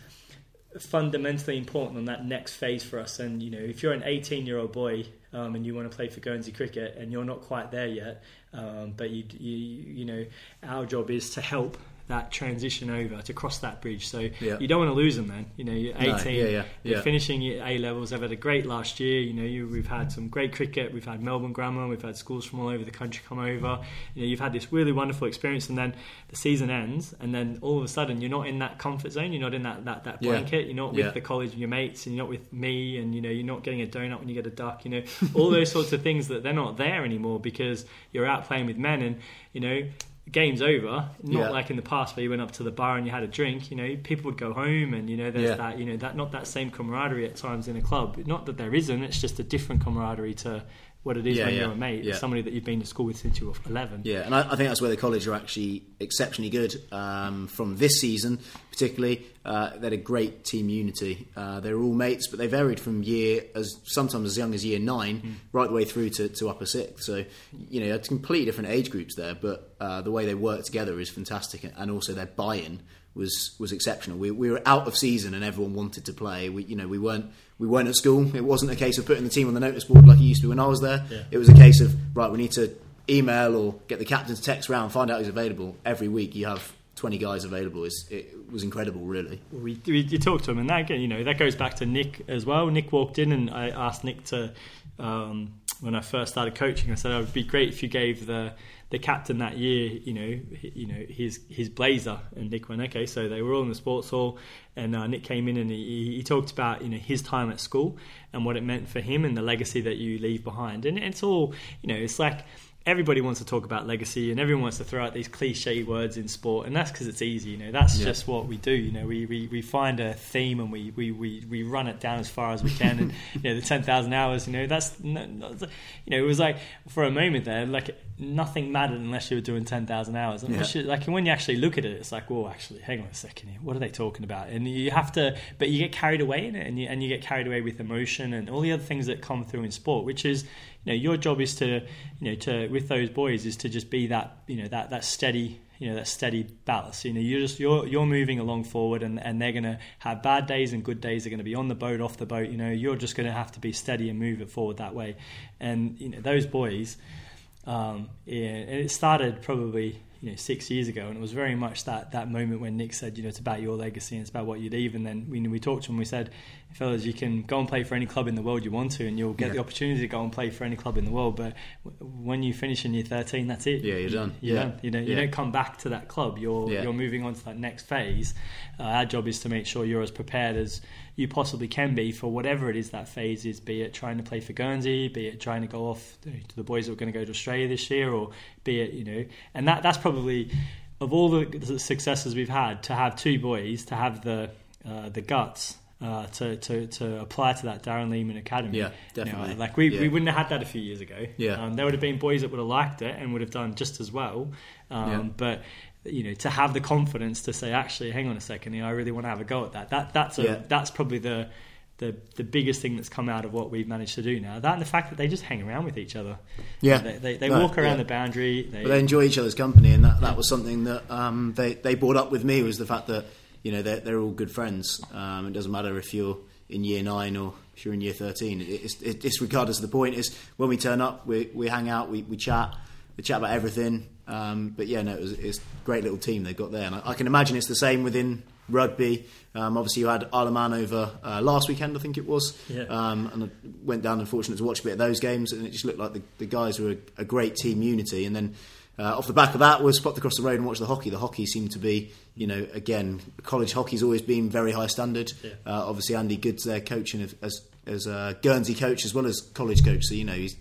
fundamentally important on that next phase for us. And you know, if you're an 18 year old boy um, and you want to play for Guernsey cricket and you're not quite there yet, um, but you, you you know, our job is to help that transition over to cross that bridge. So Yeah. you don't want to lose them. Then you know you're 18, No, yeah, yeah, you're finishing your A levels. They've had a great last year. You know you, we've had some great cricket. We've had Melbourne Grammar. We've had schools from all over the country come over. You know you've had this really wonderful experience, and then the season ends, and then all of a sudden you're not in that comfort zone. You're not in that that, that blanket. You're not with the college and your mates, and you're not with me, and you know you're not getting a donut when you get a duck. You know all those sorts of things that they're not there anymore because you're out playing with men, and you know. Game's over. Not Yeah. like in the past where you went up to the bar and you had a drink. You know, people would go home, and you know, there's Yeah. that. You know, that not that same camaraderie at times in a club. Not that there isn't. It's just a different camaraderie to what it is Yeah, when yeah, you're a mate, yeah. somebody that you've been to school with since you were 11. Yeah, and I, I think that's where the college are actually exceptionally good um, from this season, particularly. Uh, they had a great team unity. Uh, they were all mates, but they varied from year as sometimes as young as year nine, right the way through to, to upper sixth. So you know, it's completely different age groups there, but uh, the way they work together is fantastic, and also their buy-in was was exceptional. We, we were out of season, and everyone wanted to play. We you know we weren't. We weren't at school. It wasn't a case of putting the team on the notice board like it used to be when I was there. Yeah. It was a case of right. We need to email or get the captain to text round, find out who's available. Every week you have 20 guys available. It's, it was incredible, really. we, we you talk to him, and that you know that goes back to Nick as well. Nick walked in, and I asked Nick to um, when I first started coaching. I said it would be great if you gave the the captain that year, you know, you know his his blazer. And Nick went, okay. So they were all in the sports hall, and uh, Nick came in and he, he talked about you know his time at school and what it meant for him and the legacy that you leave behind. And it's all you know, it's like everybody wants to talk about legacy and everyone wants to throw out these cliche words in sport and that's because it's easy you know. That's Yeah. just what we do you know. We, we, we find a theme and we, we, we, we run it down as far as we can and you know the 10,000 hours you know that's you know it was like for a moment there like nothing mattered unless you were doing 10,000 hours. And Yeah. you- like when you actually look at it it's like well actually hang on a second here. What are they talking about? And you have to but you get carried away in it and you, and you get carried away with emotion and all the other things that come through in sport which is you know your job is to you know to with those boys is to just be that you know that that steady you know that steady ballast you know you're just you're you're moving along forward and and they're going to have bad days and good days. They're going to be on the boat off the boat. You know you're just going to have to be steady and move it forward that way. And you know those boys um, yeah, and it started probably you know six years ago, and it was very much that that moment when Nick said, you know, it's about your legacy and it's about what you leave. And then we we talked to him, we said, fellas, you can go and play for any club in the world you want to, and you'll get Yeah. the opportunity to go and play for any club in the world. But w- when you finish in year thirteen, that's it. Yeah, you're done. You're Yeah. done. You know, you Yeah. don't come back to that club. You're you're moving on to that next phase. Uh, our job is to make sure you're as prepared as you possibly can be for whatever it is that phase is. Be it trying to play for Guernsey, be it trying to go off to the boys that are going to go to Australia this year, or be it you know, and that that's probably of all the, successes we've had to have two boys to have the uh, the guts. Uh, to, to, to apply to that Darren Lehmann Academy. Yeah, You know, definitely. like we, Yeah. we wouldn't have had that a few years ago. Yeah. Um, there would have been boys that would have liked it and would have done just as well. Um, Yeah. But you know, to have the confidence to say, actually, hang on a second, you know, I really want to have a go at that. That that's a, Yeah. that's probably the, the the biggest thing that's come out of what we've managed to do now. That and the fact that they just hang around with each other. Yeah. they, they, they walk around yeah. the boundary. They, But they enjoy each other's company, and that, that was something that um, they, they brought up with me was the fact that you know they're, they're all good friends. Um, it doesn't matter if you're in year nine or if you're in year thirteen. It, it's, it, it's regardless of the point. Is when we turn up, we, we hang out, we, we chat, we chat about everything. Um, but yeah, no, it was, it's a great little team they've got there, and I, I can imagine it's the same within rugby. Um, obviously, you had Isle of Man over uh, last weekend, I think it was, Yeah. um, and I went down unfortunately to watch a bit of those games, and it just looked like the, the guys were a, a great team unity. And then uh, off the back of that was popped across the road and watched the hockey. The hockey seemed to be, you know, again, college hockey's always been very high standard. Yeah. Uh, obviously, Andy Good's there coaching as as, as a Guernsey coach as well as college coach, so you know he's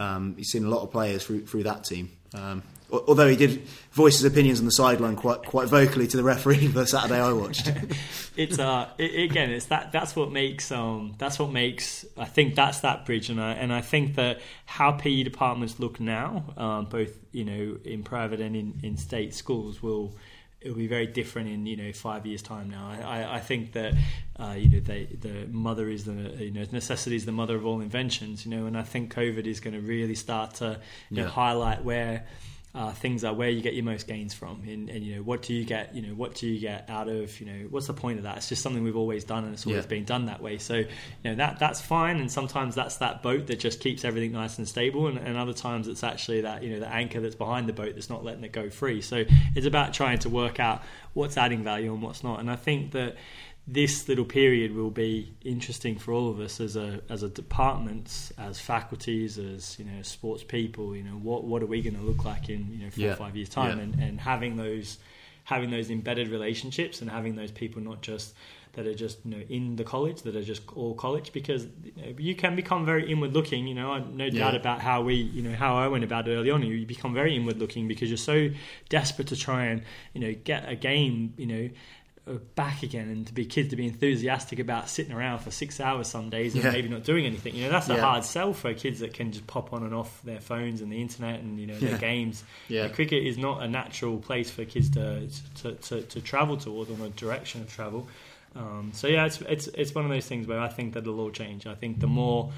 um, he's seen a lot of players through through that team. Um, although he did voice his opinions on the sideline quite quite vocally to the referee the Saturday I watched. it's uh it, again it's that that's what makes um that's what makes I think that's that bridge and I and I think that how PE departments look now um, both you know in private and in, in state schools will it'll be very different in you know five years time now. I, I, think that uh, you know they, the mother is the you know necessity is the mother of all inventions you know and I think COVID is going to really start to you know, highlight where uh, things are where you get your most gains from, and, and you know what do you get, you know what do you get out of, you know what's the point of that? It's just something we've always done, and it's always Yeah. been done that way. So you know that that's fine, and sometimes that's that boat that just keeps everything nice and stable, and, and other times it's actually that you know the anchor that's behind the boat that's not letting it go free. So it's about trying to work out what's adding value and what's not, and I think that this little period will be interesting for all of us as a as a department, as faculties, as you know, sports people. You know, what what are we going to look like in you know four Yeah. or five years time, Yeah. and and having those having those embedded relationships and having those people not just that are just you know in the college that are just all college because you, know, you can become very inward looking you know no doubt about how we you know how I went about it early on you become very inward looking because you're so desperate to try and you know get a game you know back again and to be kids to be enthusiastic about sitting around for six hours some days and Yeah. maybe not doing anything you know that's a Yeah. hard sell for kids that can just pop on and off their phones and the internet and you know Yeah. their games Yeah. Uh, cricket is not a natural place for kids to to, to, to travel towards or a direction of travel um, so yeah it's, it's it's one of those things where I think that it'll all change I think the more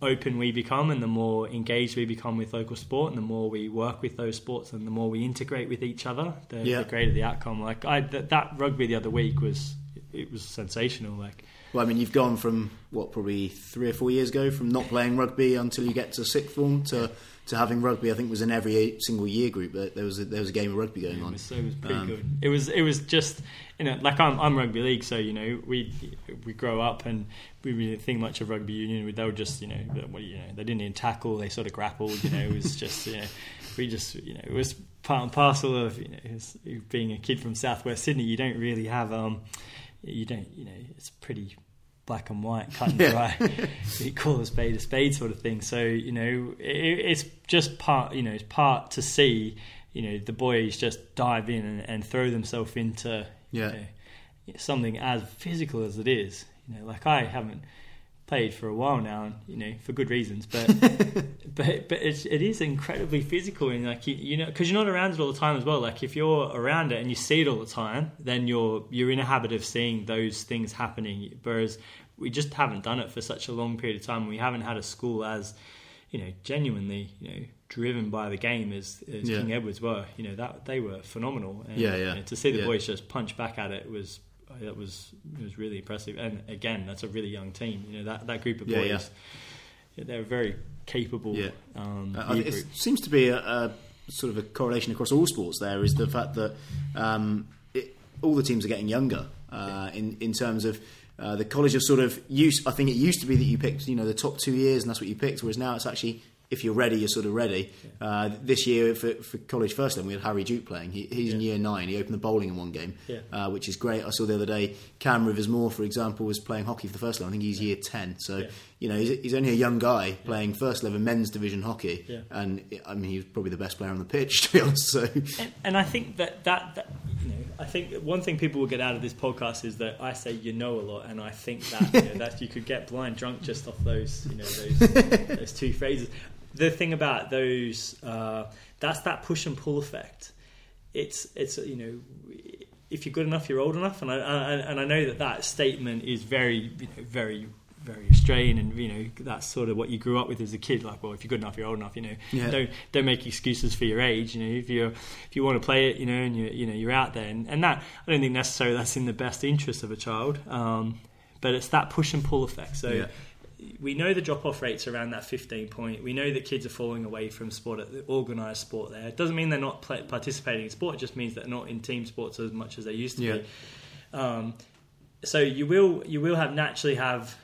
open we become and the more engaged we become with local sport and the more we work with those sports and the more we integrate with each other the, Yeah. the greater the outcome like I that, that rugby the other week was it was sensational like Well, I mean, you've gone from what probably three or four years ago from not playing rugby until you get to sixth form to to having rugby. I think was in every single year group. But there was a, there was a game of rugby going It on. was, it was pretty Um, good. It was it was just you know like I'm, I'm rugby league, so you know we we grow up and we really didn't think much of rugby union. They were just you know what you know they didn't even tackle. They sort of grappled. You know it was just you know we just you know it was part and parcel of you know being a kid from Southwest Sydney. You don't really have um you don't you know it's pretty black and white, cut and Yeah. dry. you call a spade a spade sort of thing. So you know, it, it's just part. You know, it's part to see. You know, the boys just dive in and, and throw themselves into Yeah. you know, something as physical as it is. You know, like I haven't played for a while now, and you know, for good reasons, but but but it's, it is incredibly physical, and like you, you know, because you're not around it all the time as well. Like if you're around it and you see it all the time, then you're you're in a habit of seeing those things happening. Whereas we just haven't done it for such a long period of time. We haven't had a school as you know genuinely you know driven by the game as, as Yeah. King Edwards were. You know that they were phenomenal. And, Yeah, yeah. you know, to see the Yeah. boys just punch back at it was that was it was really impressive. And again, that's a really young team. You know that that group of Yeah, boys. yeah. yeah, They're very capable. Yeah. Um, Uh, it group. seems to be a, a sort of a correlation across all sports. There is the fact that um, it, all the teams are getting younger uh, in in terms of. Uh, the college of sort of use. I think it used to be that you picked, you know, the top two years, and that's what you picked. Whereas now it's actually, if you're ready, you're sort of ready. Uh, this year for, for college first, then we had Harry Duke playing. He, he's in year nine. He opened the bowling in one game, Yeah. uh, which is great. I saw the other day Cam Rivers Moore, for example, was playing hockey for the first time. I think he's year ten. So Yeah. you know, he's, he's only a young guy playing first level men's division hockey, Yeah. and I mean, he's probably the best player on the pitch, to be honest. So, and, and I think that, that that you know, I think one thing people will get out of this podcast is that I say you know a lot, and I think that you know, that you could get blind drunk just off those you know those those two phrases. The thing about those uh, that's that push and pull effect. It's it's you know if you're good enough, you're old enough, and I, and I know that that statement is very you know very very Australian, and you know that's sort of what you grew up with as a kid. Like, well, if you're good enough, you're old enough. You know, Yeah. don't don't make excuses for your age. You know, if you if you want to play it, you know, and you you know you're out there, and, and that I don't think necessarily that's in the best interest of a child. Um, but it's that push and pull effect. So Yeah. We know the drop off rates around that 15 point. We know that kids are falling away from sport, at the organised sport. There, it doesn't mean they're not play, participating in sport. It just means they're not in team sports as much as they used to Yeah. be. Um, so you will you will have naturally have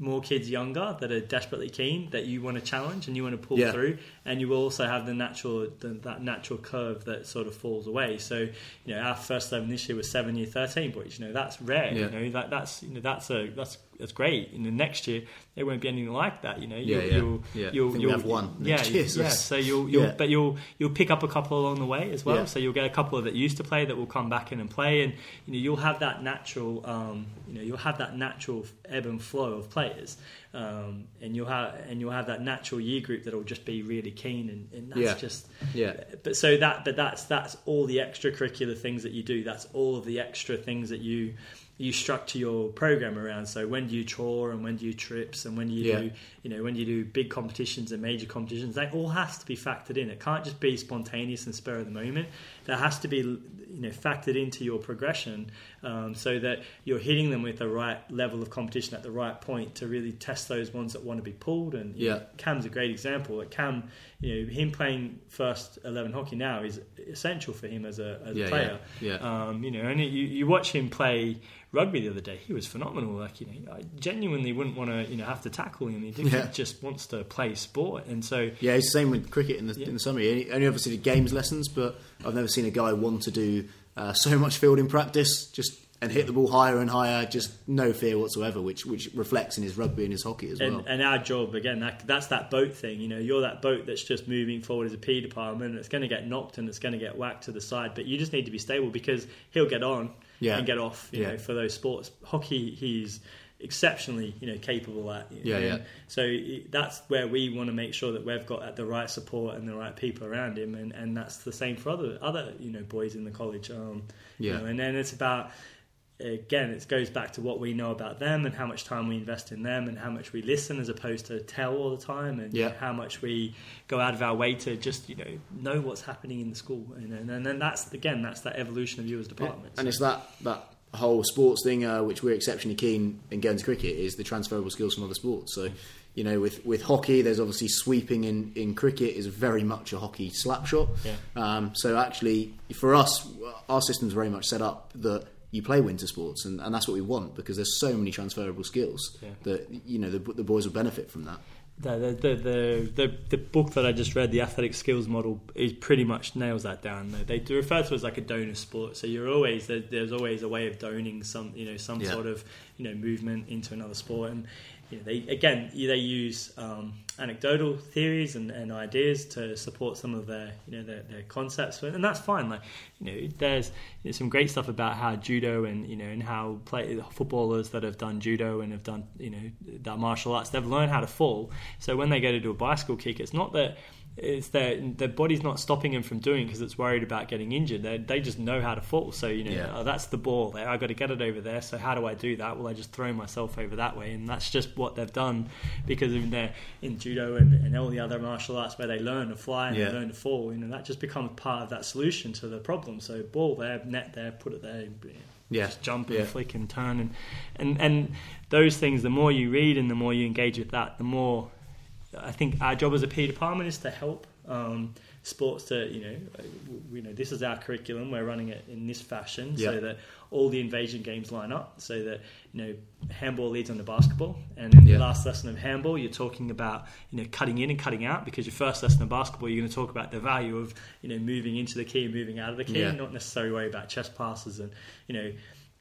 more kids younger that are desperately keen that you want to challenge and you want to pull Yeah. through, and you will also have the natural the, that natural curve that sort of falls away. So you know our first eleven this year was seven year thirteen boys. You know that's rare. Yeah. You know that that's you know that's a that's that's great. You know next year there won't be anything like that. You know you'll, yeah, you'll, yeah. You'll, think we you'll, have one Yeah, next you- year, yeah. So you'll, you'll yeah. but you'll you'll pick up a couple along the way as well. Yeah. So you'll get a couple that used to play that will come back in and play, and you know you'll have that natural, um, you know, you'll have that natural ebb and flow of players, um, and you'll have and you'll have that natural year group that'll just be really keen, and, and that's Yeah. just Yeah. But so that but that's that's all the extracurricular things that you do. That's all of the extra things that you you structure your program around. So when do you tour and when do you trips and when do you Yeah. do you know when do you do big competitions and major competitions, that all has to be factored in. It can't just be spontaneous and spur of the moment. That has to be you know factored into your progression um, so that you're hitting them with the right level of competition at the right point to really test those ones that want to be pulled. And you know, Cam's a great example. Like Cam, you know, him playing first eleven hockey now is essential for him as a, as Yeah, a player. yeah, yeah. Um, you know, and you, you watch him play rugby the other day. He was phenomenal. Like you know, I genuinely wouldn't want to you know have to tackle him. He, Yeah. he just wants to play sport, and so Yeah, it's the same with cricket in the, Yeah. in the summer. He only obviously did games lessons, but I've never seen a guy want to do uh, so much fielding practice, just and hit the ball higher and higher, just no fear whatsoever, which which reflects in his rugby and his hockey as and, well. and our job again that, that's that boat thing you know you're that boat that's just moving forward as a p department and it's going to get knocked and it's going to get whacked to the side but you just need to be stable because he'll get on Yeah. and get off you Yeah. know for those sports hockey he's exceptionally you know capable at you Yeah, know, yeah. and so it- that's where we want to make sure that we've got the right support and the right people around him and, and that's the same for other other you know boys in the college um, you Yeah. know, and then it's about again, it goes back to what we know about them and how much time we invest in them and how much we listen as opposed to tell all the time and Yeah. how much we go out of our way to just, you know, know what's happening in the school. And, and, and then that's, again, that's that evolution of you as department. And it's that that whole sports thing uh, which we're exceptionally keen in Guernsey cricket is the transferable skills from other sports. So, you know, with, with hockey, there's obviously sweeping in, in cricket is very much a hockey slap shot. Yeah. Um, so actually, for us, our system's very much set up that you play winter sports, and, and that's what we want because there's so many transferable skills Yeah. that you know the, the boys will benefit from that. The, the, the, the, the, the book that I just read, the athletic skills model, is pretty much nails that down. They do refer to it as like a donor sport. So you're always there, there's always a way of doning some you know some sort of you know movement into another sport. And you know, they again they use um, anecdotal theories and, and ideas to support some of their you know their, their concepts, and that's fine. Like you know, there's you know, some great stuff about how judo and you know and how play footballers that have done judo and have done you know that martial arts they've learned how to fall. So when they go to do a bicycle kick, it's not that it's their their body's not stopping them from doing because it's worried about getting injured. They they just know how to fall. So you know Yeah. oh, that's the ball there. I got to get it over there. So how do I do that? Well, I just throw myself over that way, and that's just what they've done because in their in judo and, and all the other martial arts where they learn to fly and Yeah. they learn to fall. You know that just becomes part of that solution to the problem. So ball there, net there, put it there. you know, Yeah. just jump and Yeah. flick and turn and, and and those things. The more you read and the more you engage with that, the more I think our job as a P department is to help um, sports to you know you know this is our curriculum. We're running it in this fashion Yeah. so that all the invasion games line up. So that you know handball leads on to basketball, and in Yeah. the last lesson of handball, you're talking about you know cutting in and cutting out because your first lesson of basketball, you're going to talk about the value of you know moving into the key and moving out of the key, Yeah. not necessarily worry about chest passes and you know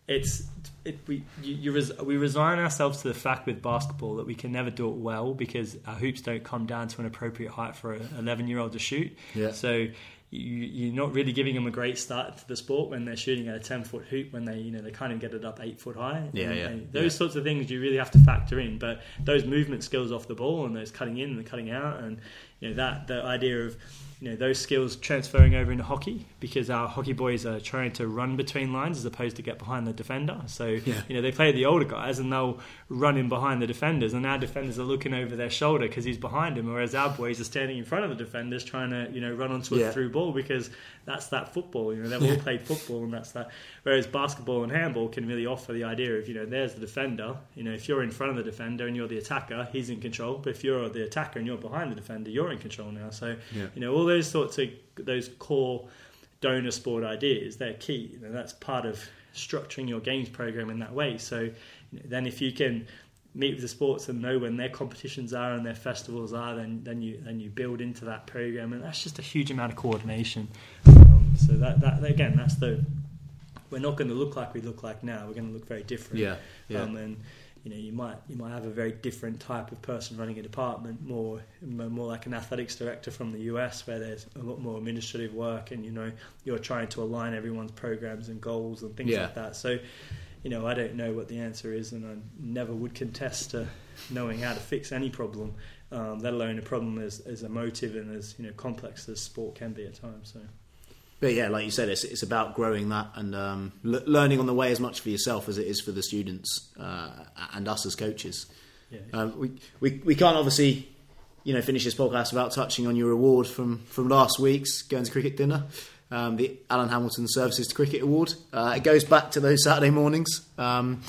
it's it, we you, you res, we resign ourselves to the fact with basketball that we can never do it well because our hoops don't come down to an appropriate height for an 11 year old to shoot. Yeah. So you, you're not really giving them a great start to the sport when they're shooting at a 10 foot hoop when they you know they kind of get it up eight foot high. Yeah, And- yeah, and those yeah. sorts of things you really have to factor in. But those movement skills off the ball and those cutting in and cutting out and you know that the idea of you know those skills transferring over into hockey because our hockey boys are trying to run between lines as opposed to get behind the defender. So Yeah. you know they play the older guys and they'll run in behind the defenders, and our defenders are looking over their shoulder because he's behind him, whereas our boys are standing in front of the defenders trying to you know run onto a Yeah. through ball because that's that football. You know they've all played football and that's that. Whereas basketball and handball can really offer the idea of you know there's the defender. You know if you're in front of the defender and you're the attacker, he's in control. But if you're the attacker and you're behind the defender, you're in control now. So Yeah. you know all those sorts of those core donor sport ideas they're key you know, that's part of structuring your games program in that way so you know, then if you can meet with the sports and know when their competitions are and their festivals are then then you then you build into that program and that's just a huge amount of coordination so that, that again that's the we're not going to look like we look like now we're going to look very different Yeah, yeah. um, and you know you might you might have a very different type of person running a department more more like an athletics director from the US where there's a lot more administrative work and you know you're trying to align everyone's programs and goals and things Yeah. like that so you know I don't know what the answer is and I never would contest to knowing how to fix any problem um, let alone a problem as, as emotive and as you know complex as sport can be at times so But yeah, like you said, it's it's about growing that and um, l- learning on the way as much for yourself as it is for the students uh, and us as coaches. Yeah. Um, we, we we can't obviously, you know, finish this podcast without touching on your award from from last week's going to Cricket Dinner, um, the Alan Hamilton Services to Cricket Award. Uh, it goes back to those Saturday mornings. Um,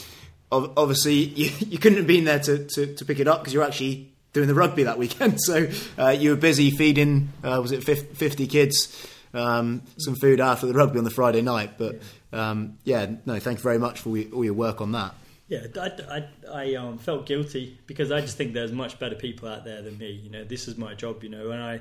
obviously, you, you couldn't have been there to, to, to pick it up because you're actually doing the rugby that weekend. So uh, you were busy feeding, uh, was it 50 kids? Um, some food after the rugby on the Friday night, but um, yeah, no, thank you very much for all your, work on that. Yeah, I, I, I um, felt guilty because I just think there's much better people out there than me. You know, this is my job. You know, and I,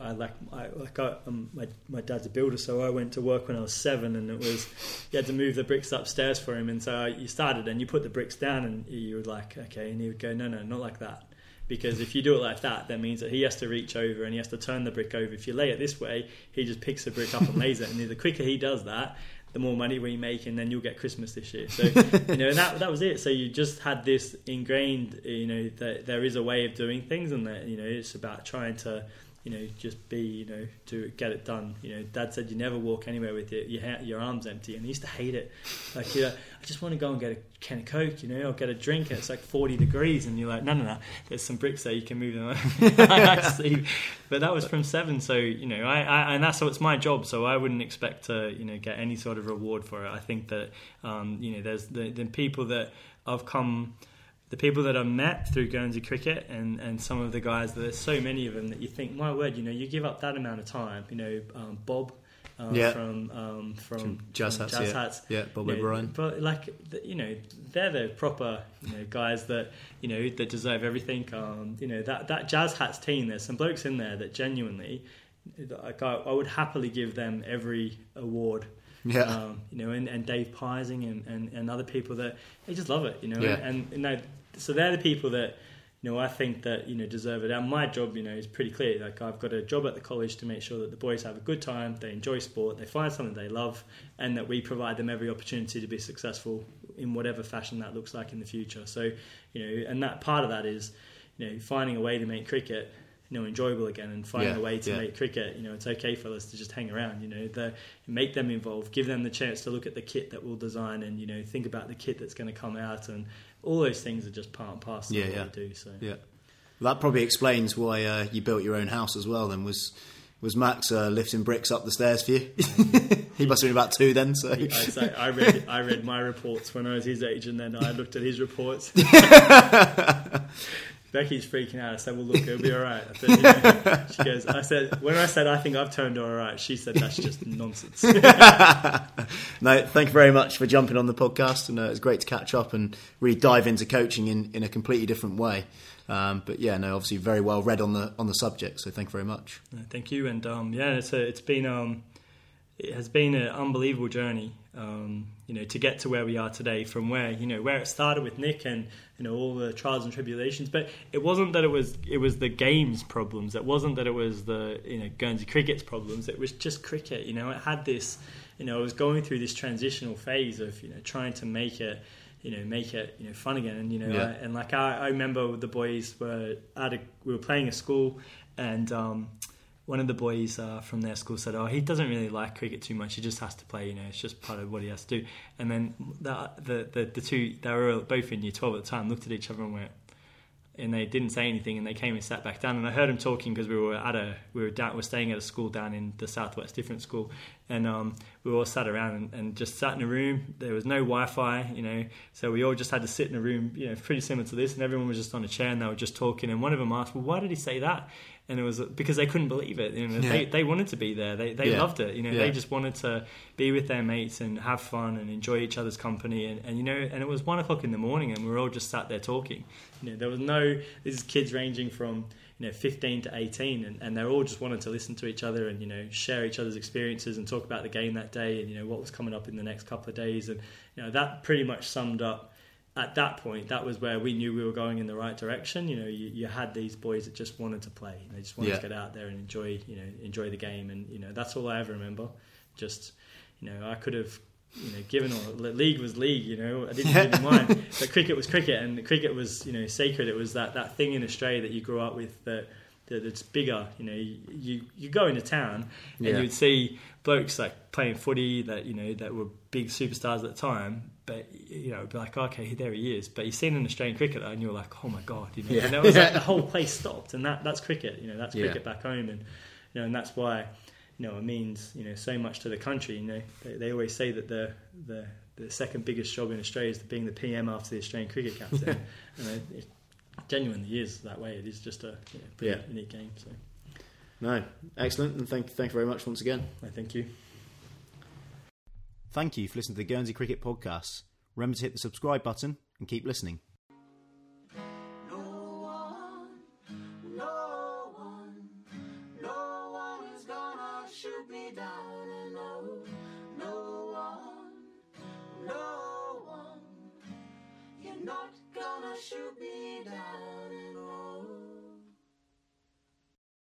I like, I, like I, um, my my dad's a builder, so I went to work when I was seven, and it was you had to move the bricks upstairs for him, and so you started and you put the bricks down, and you were like, okay, and he would go, no, no, not like that. Because if you do it like that, that means that he has to reach over and he has to turn the brick over. If you lay it this way, he just picks the brick up and lays it. And the quicker he does that, the more money we make, and then you'll get Christmas this year. So you know, and that that was it. So you just had this ingrained, you know, that there is a way of doing things, and that you know it's about trying to, you know, just be, you know, to get it done. You know, Dad said you never walk anywhere with your your, ha- your arms empty, and he used to hate it. Like, you know, I just want to go and get a can of Coke, you know, or get a drink, and it's like forty degrees, and you're like, no, no, no. There's some bricks there, you can move them. But that was from seven, so you know, I, I and that's so it's my job, so I wouldn't expect to, you know, get any sort of reward for it. I think that, um, you know, there's the, the people that I've come the people that I've met through Guernsey cricket and, and some of the guys, there's so many of them that you think, my word, you know, you give up that amount of time. You know, um, Bob uh, Yeah. from um, from, From Jazz Hats, Jazz yeah. Hats. Yeah, Bob you know, But like, you know, they're the proper you know guys that you know that deserve everything. Um, you know that that Jazz Hats team. There's some blokes in there that genuinely, like, I, I would happily give them every award Yeah. um, you know, and, and Dave Pising and, and, and other people that they just love it, you know, Yeah. and, you know, so they're the people that you know I think that you know deserve it. And my job, you know, is pretty clear. Like I've got a job at the college to make sure that the boys have a good time, they enjoy sport, they find something they love, and that we provide them every opportunity to be successful in whatever fashion that looks like in the future. So you know, and that part of that is you know finding a way to make cricket you know enjoyable again and find Yeah, a way to yeah. make cricket you know it's okay for us to just hang around you know the, make them involved give them the chance to look at the kit that we'll design and you know think about the kit that's going to come out and all those things are just part and parcel Yeah, of what yeah. we do so Yeah, that probably explains why uh, you built your own house as well. Then was was Max uh, lifting bricks up the stairs for you? he must have been about two then. So I, say, I read I read my reports when I was his age, and then I looked at his reports. Becky's freaking out. I said, "Well, look, it'll be all right." I said, you know, she goes, "I said when I said I think I've turned all right." She said, "That's just nonsense." no, thank you very much for jumping on the podcast, and uh, it's great to catch up and really dive into coaching in, in a completely different way. Um, but yeah, no, obviously very well read on the on the subject. So thank you very much. Thank you, and um, yeah, it's a, it's been um, it has been an unbelievable journey. Um, you know, to get to where we are today, from where you know where it started with Nick and you know all the trials and tribulations. But it wasn't that it was it was the games problems. It wasn't that it was the you know Guernsey cricket's problems. It was just cricket. You know, it had this. You know, I was going through this transitional phase of you know trying to make it you know, make it you know fun again. And you know, Yeah. I, and like I, I remember the boys were at a, we were playing a school, and um, one of the boys uh, from their school said, "Oh, he doesn't really like cricket too much. He just has to play. You know, it's just part of what he has to do." And then the the the, the two they were both in year twelve at the time looked at each other and went. And they didn't say anything, and they came and sat back down. And I heard them talking because we were at a we were down, we were staying at a school down in the southwest, different school, and um, we all sat around and, and just sat in a room. There was no Wi-Fi, you know, so we all just had to sit in a room, you know, pretty similar to this, and everyone was just on a chair and they were just talking. And one of them asked, "Well, why did he say that?" And it was because they couldn't believe it. You know, Yeah. they they wanted to be there. They they Yeah. loved it. You know, Yeah. they just wanted to be with their mates and have fun and enjoy each other's company. And, and you know, and it was one o'clock in the morning, and we were all just sat there talking. You know, there was no. This is kids ranging from you know 15 to 18, and, and they all just wanted to listen to each other and you know share each other's experiences and talk about the game that day and you know what was coming up in the next couple of days. And you know that pretty much summed up. At that point, that was where we knew we were going in the right direction. You know, you, you had these boys that just wanted to play. They just wanted Yeah. to get out there and enjoy, you know, enjoy the game. And you know, that's all I ever remember. Just, you know, I could have, you know, given all. the League was league. You know, I didn't really mind. But cricket was cricket, and cricket was, you know, sacred. It was that that thing in Australia that you grew up with that. that's bigger. You know, you you, you go into town and Yeah. you'd see blokes like playing footy that you know that were big superstars at the time. But you know, be like, okay, there he is. But you seen an Australian cricketer, and you're like, oh my god, you know, Yeah. and that was like the whole place stopped, and that that's cricket. You know, that's Yeah. cricket back home, and you know, and that's why you know it means you know so much to the country. You know, they, they always say that the the the second biggest job in Australia is being the PM after the Australian cricket captain, and it, it genuinely is that way. It is just a you know, pretty Yeah. unique game. So No, excellent, and thank thank you very much once again. Thank you. Thank you for listening to the Guernsey Cricket Podcast. Remember to hit the subscribe button and keep listening. No one, no one, no one is gonna shoot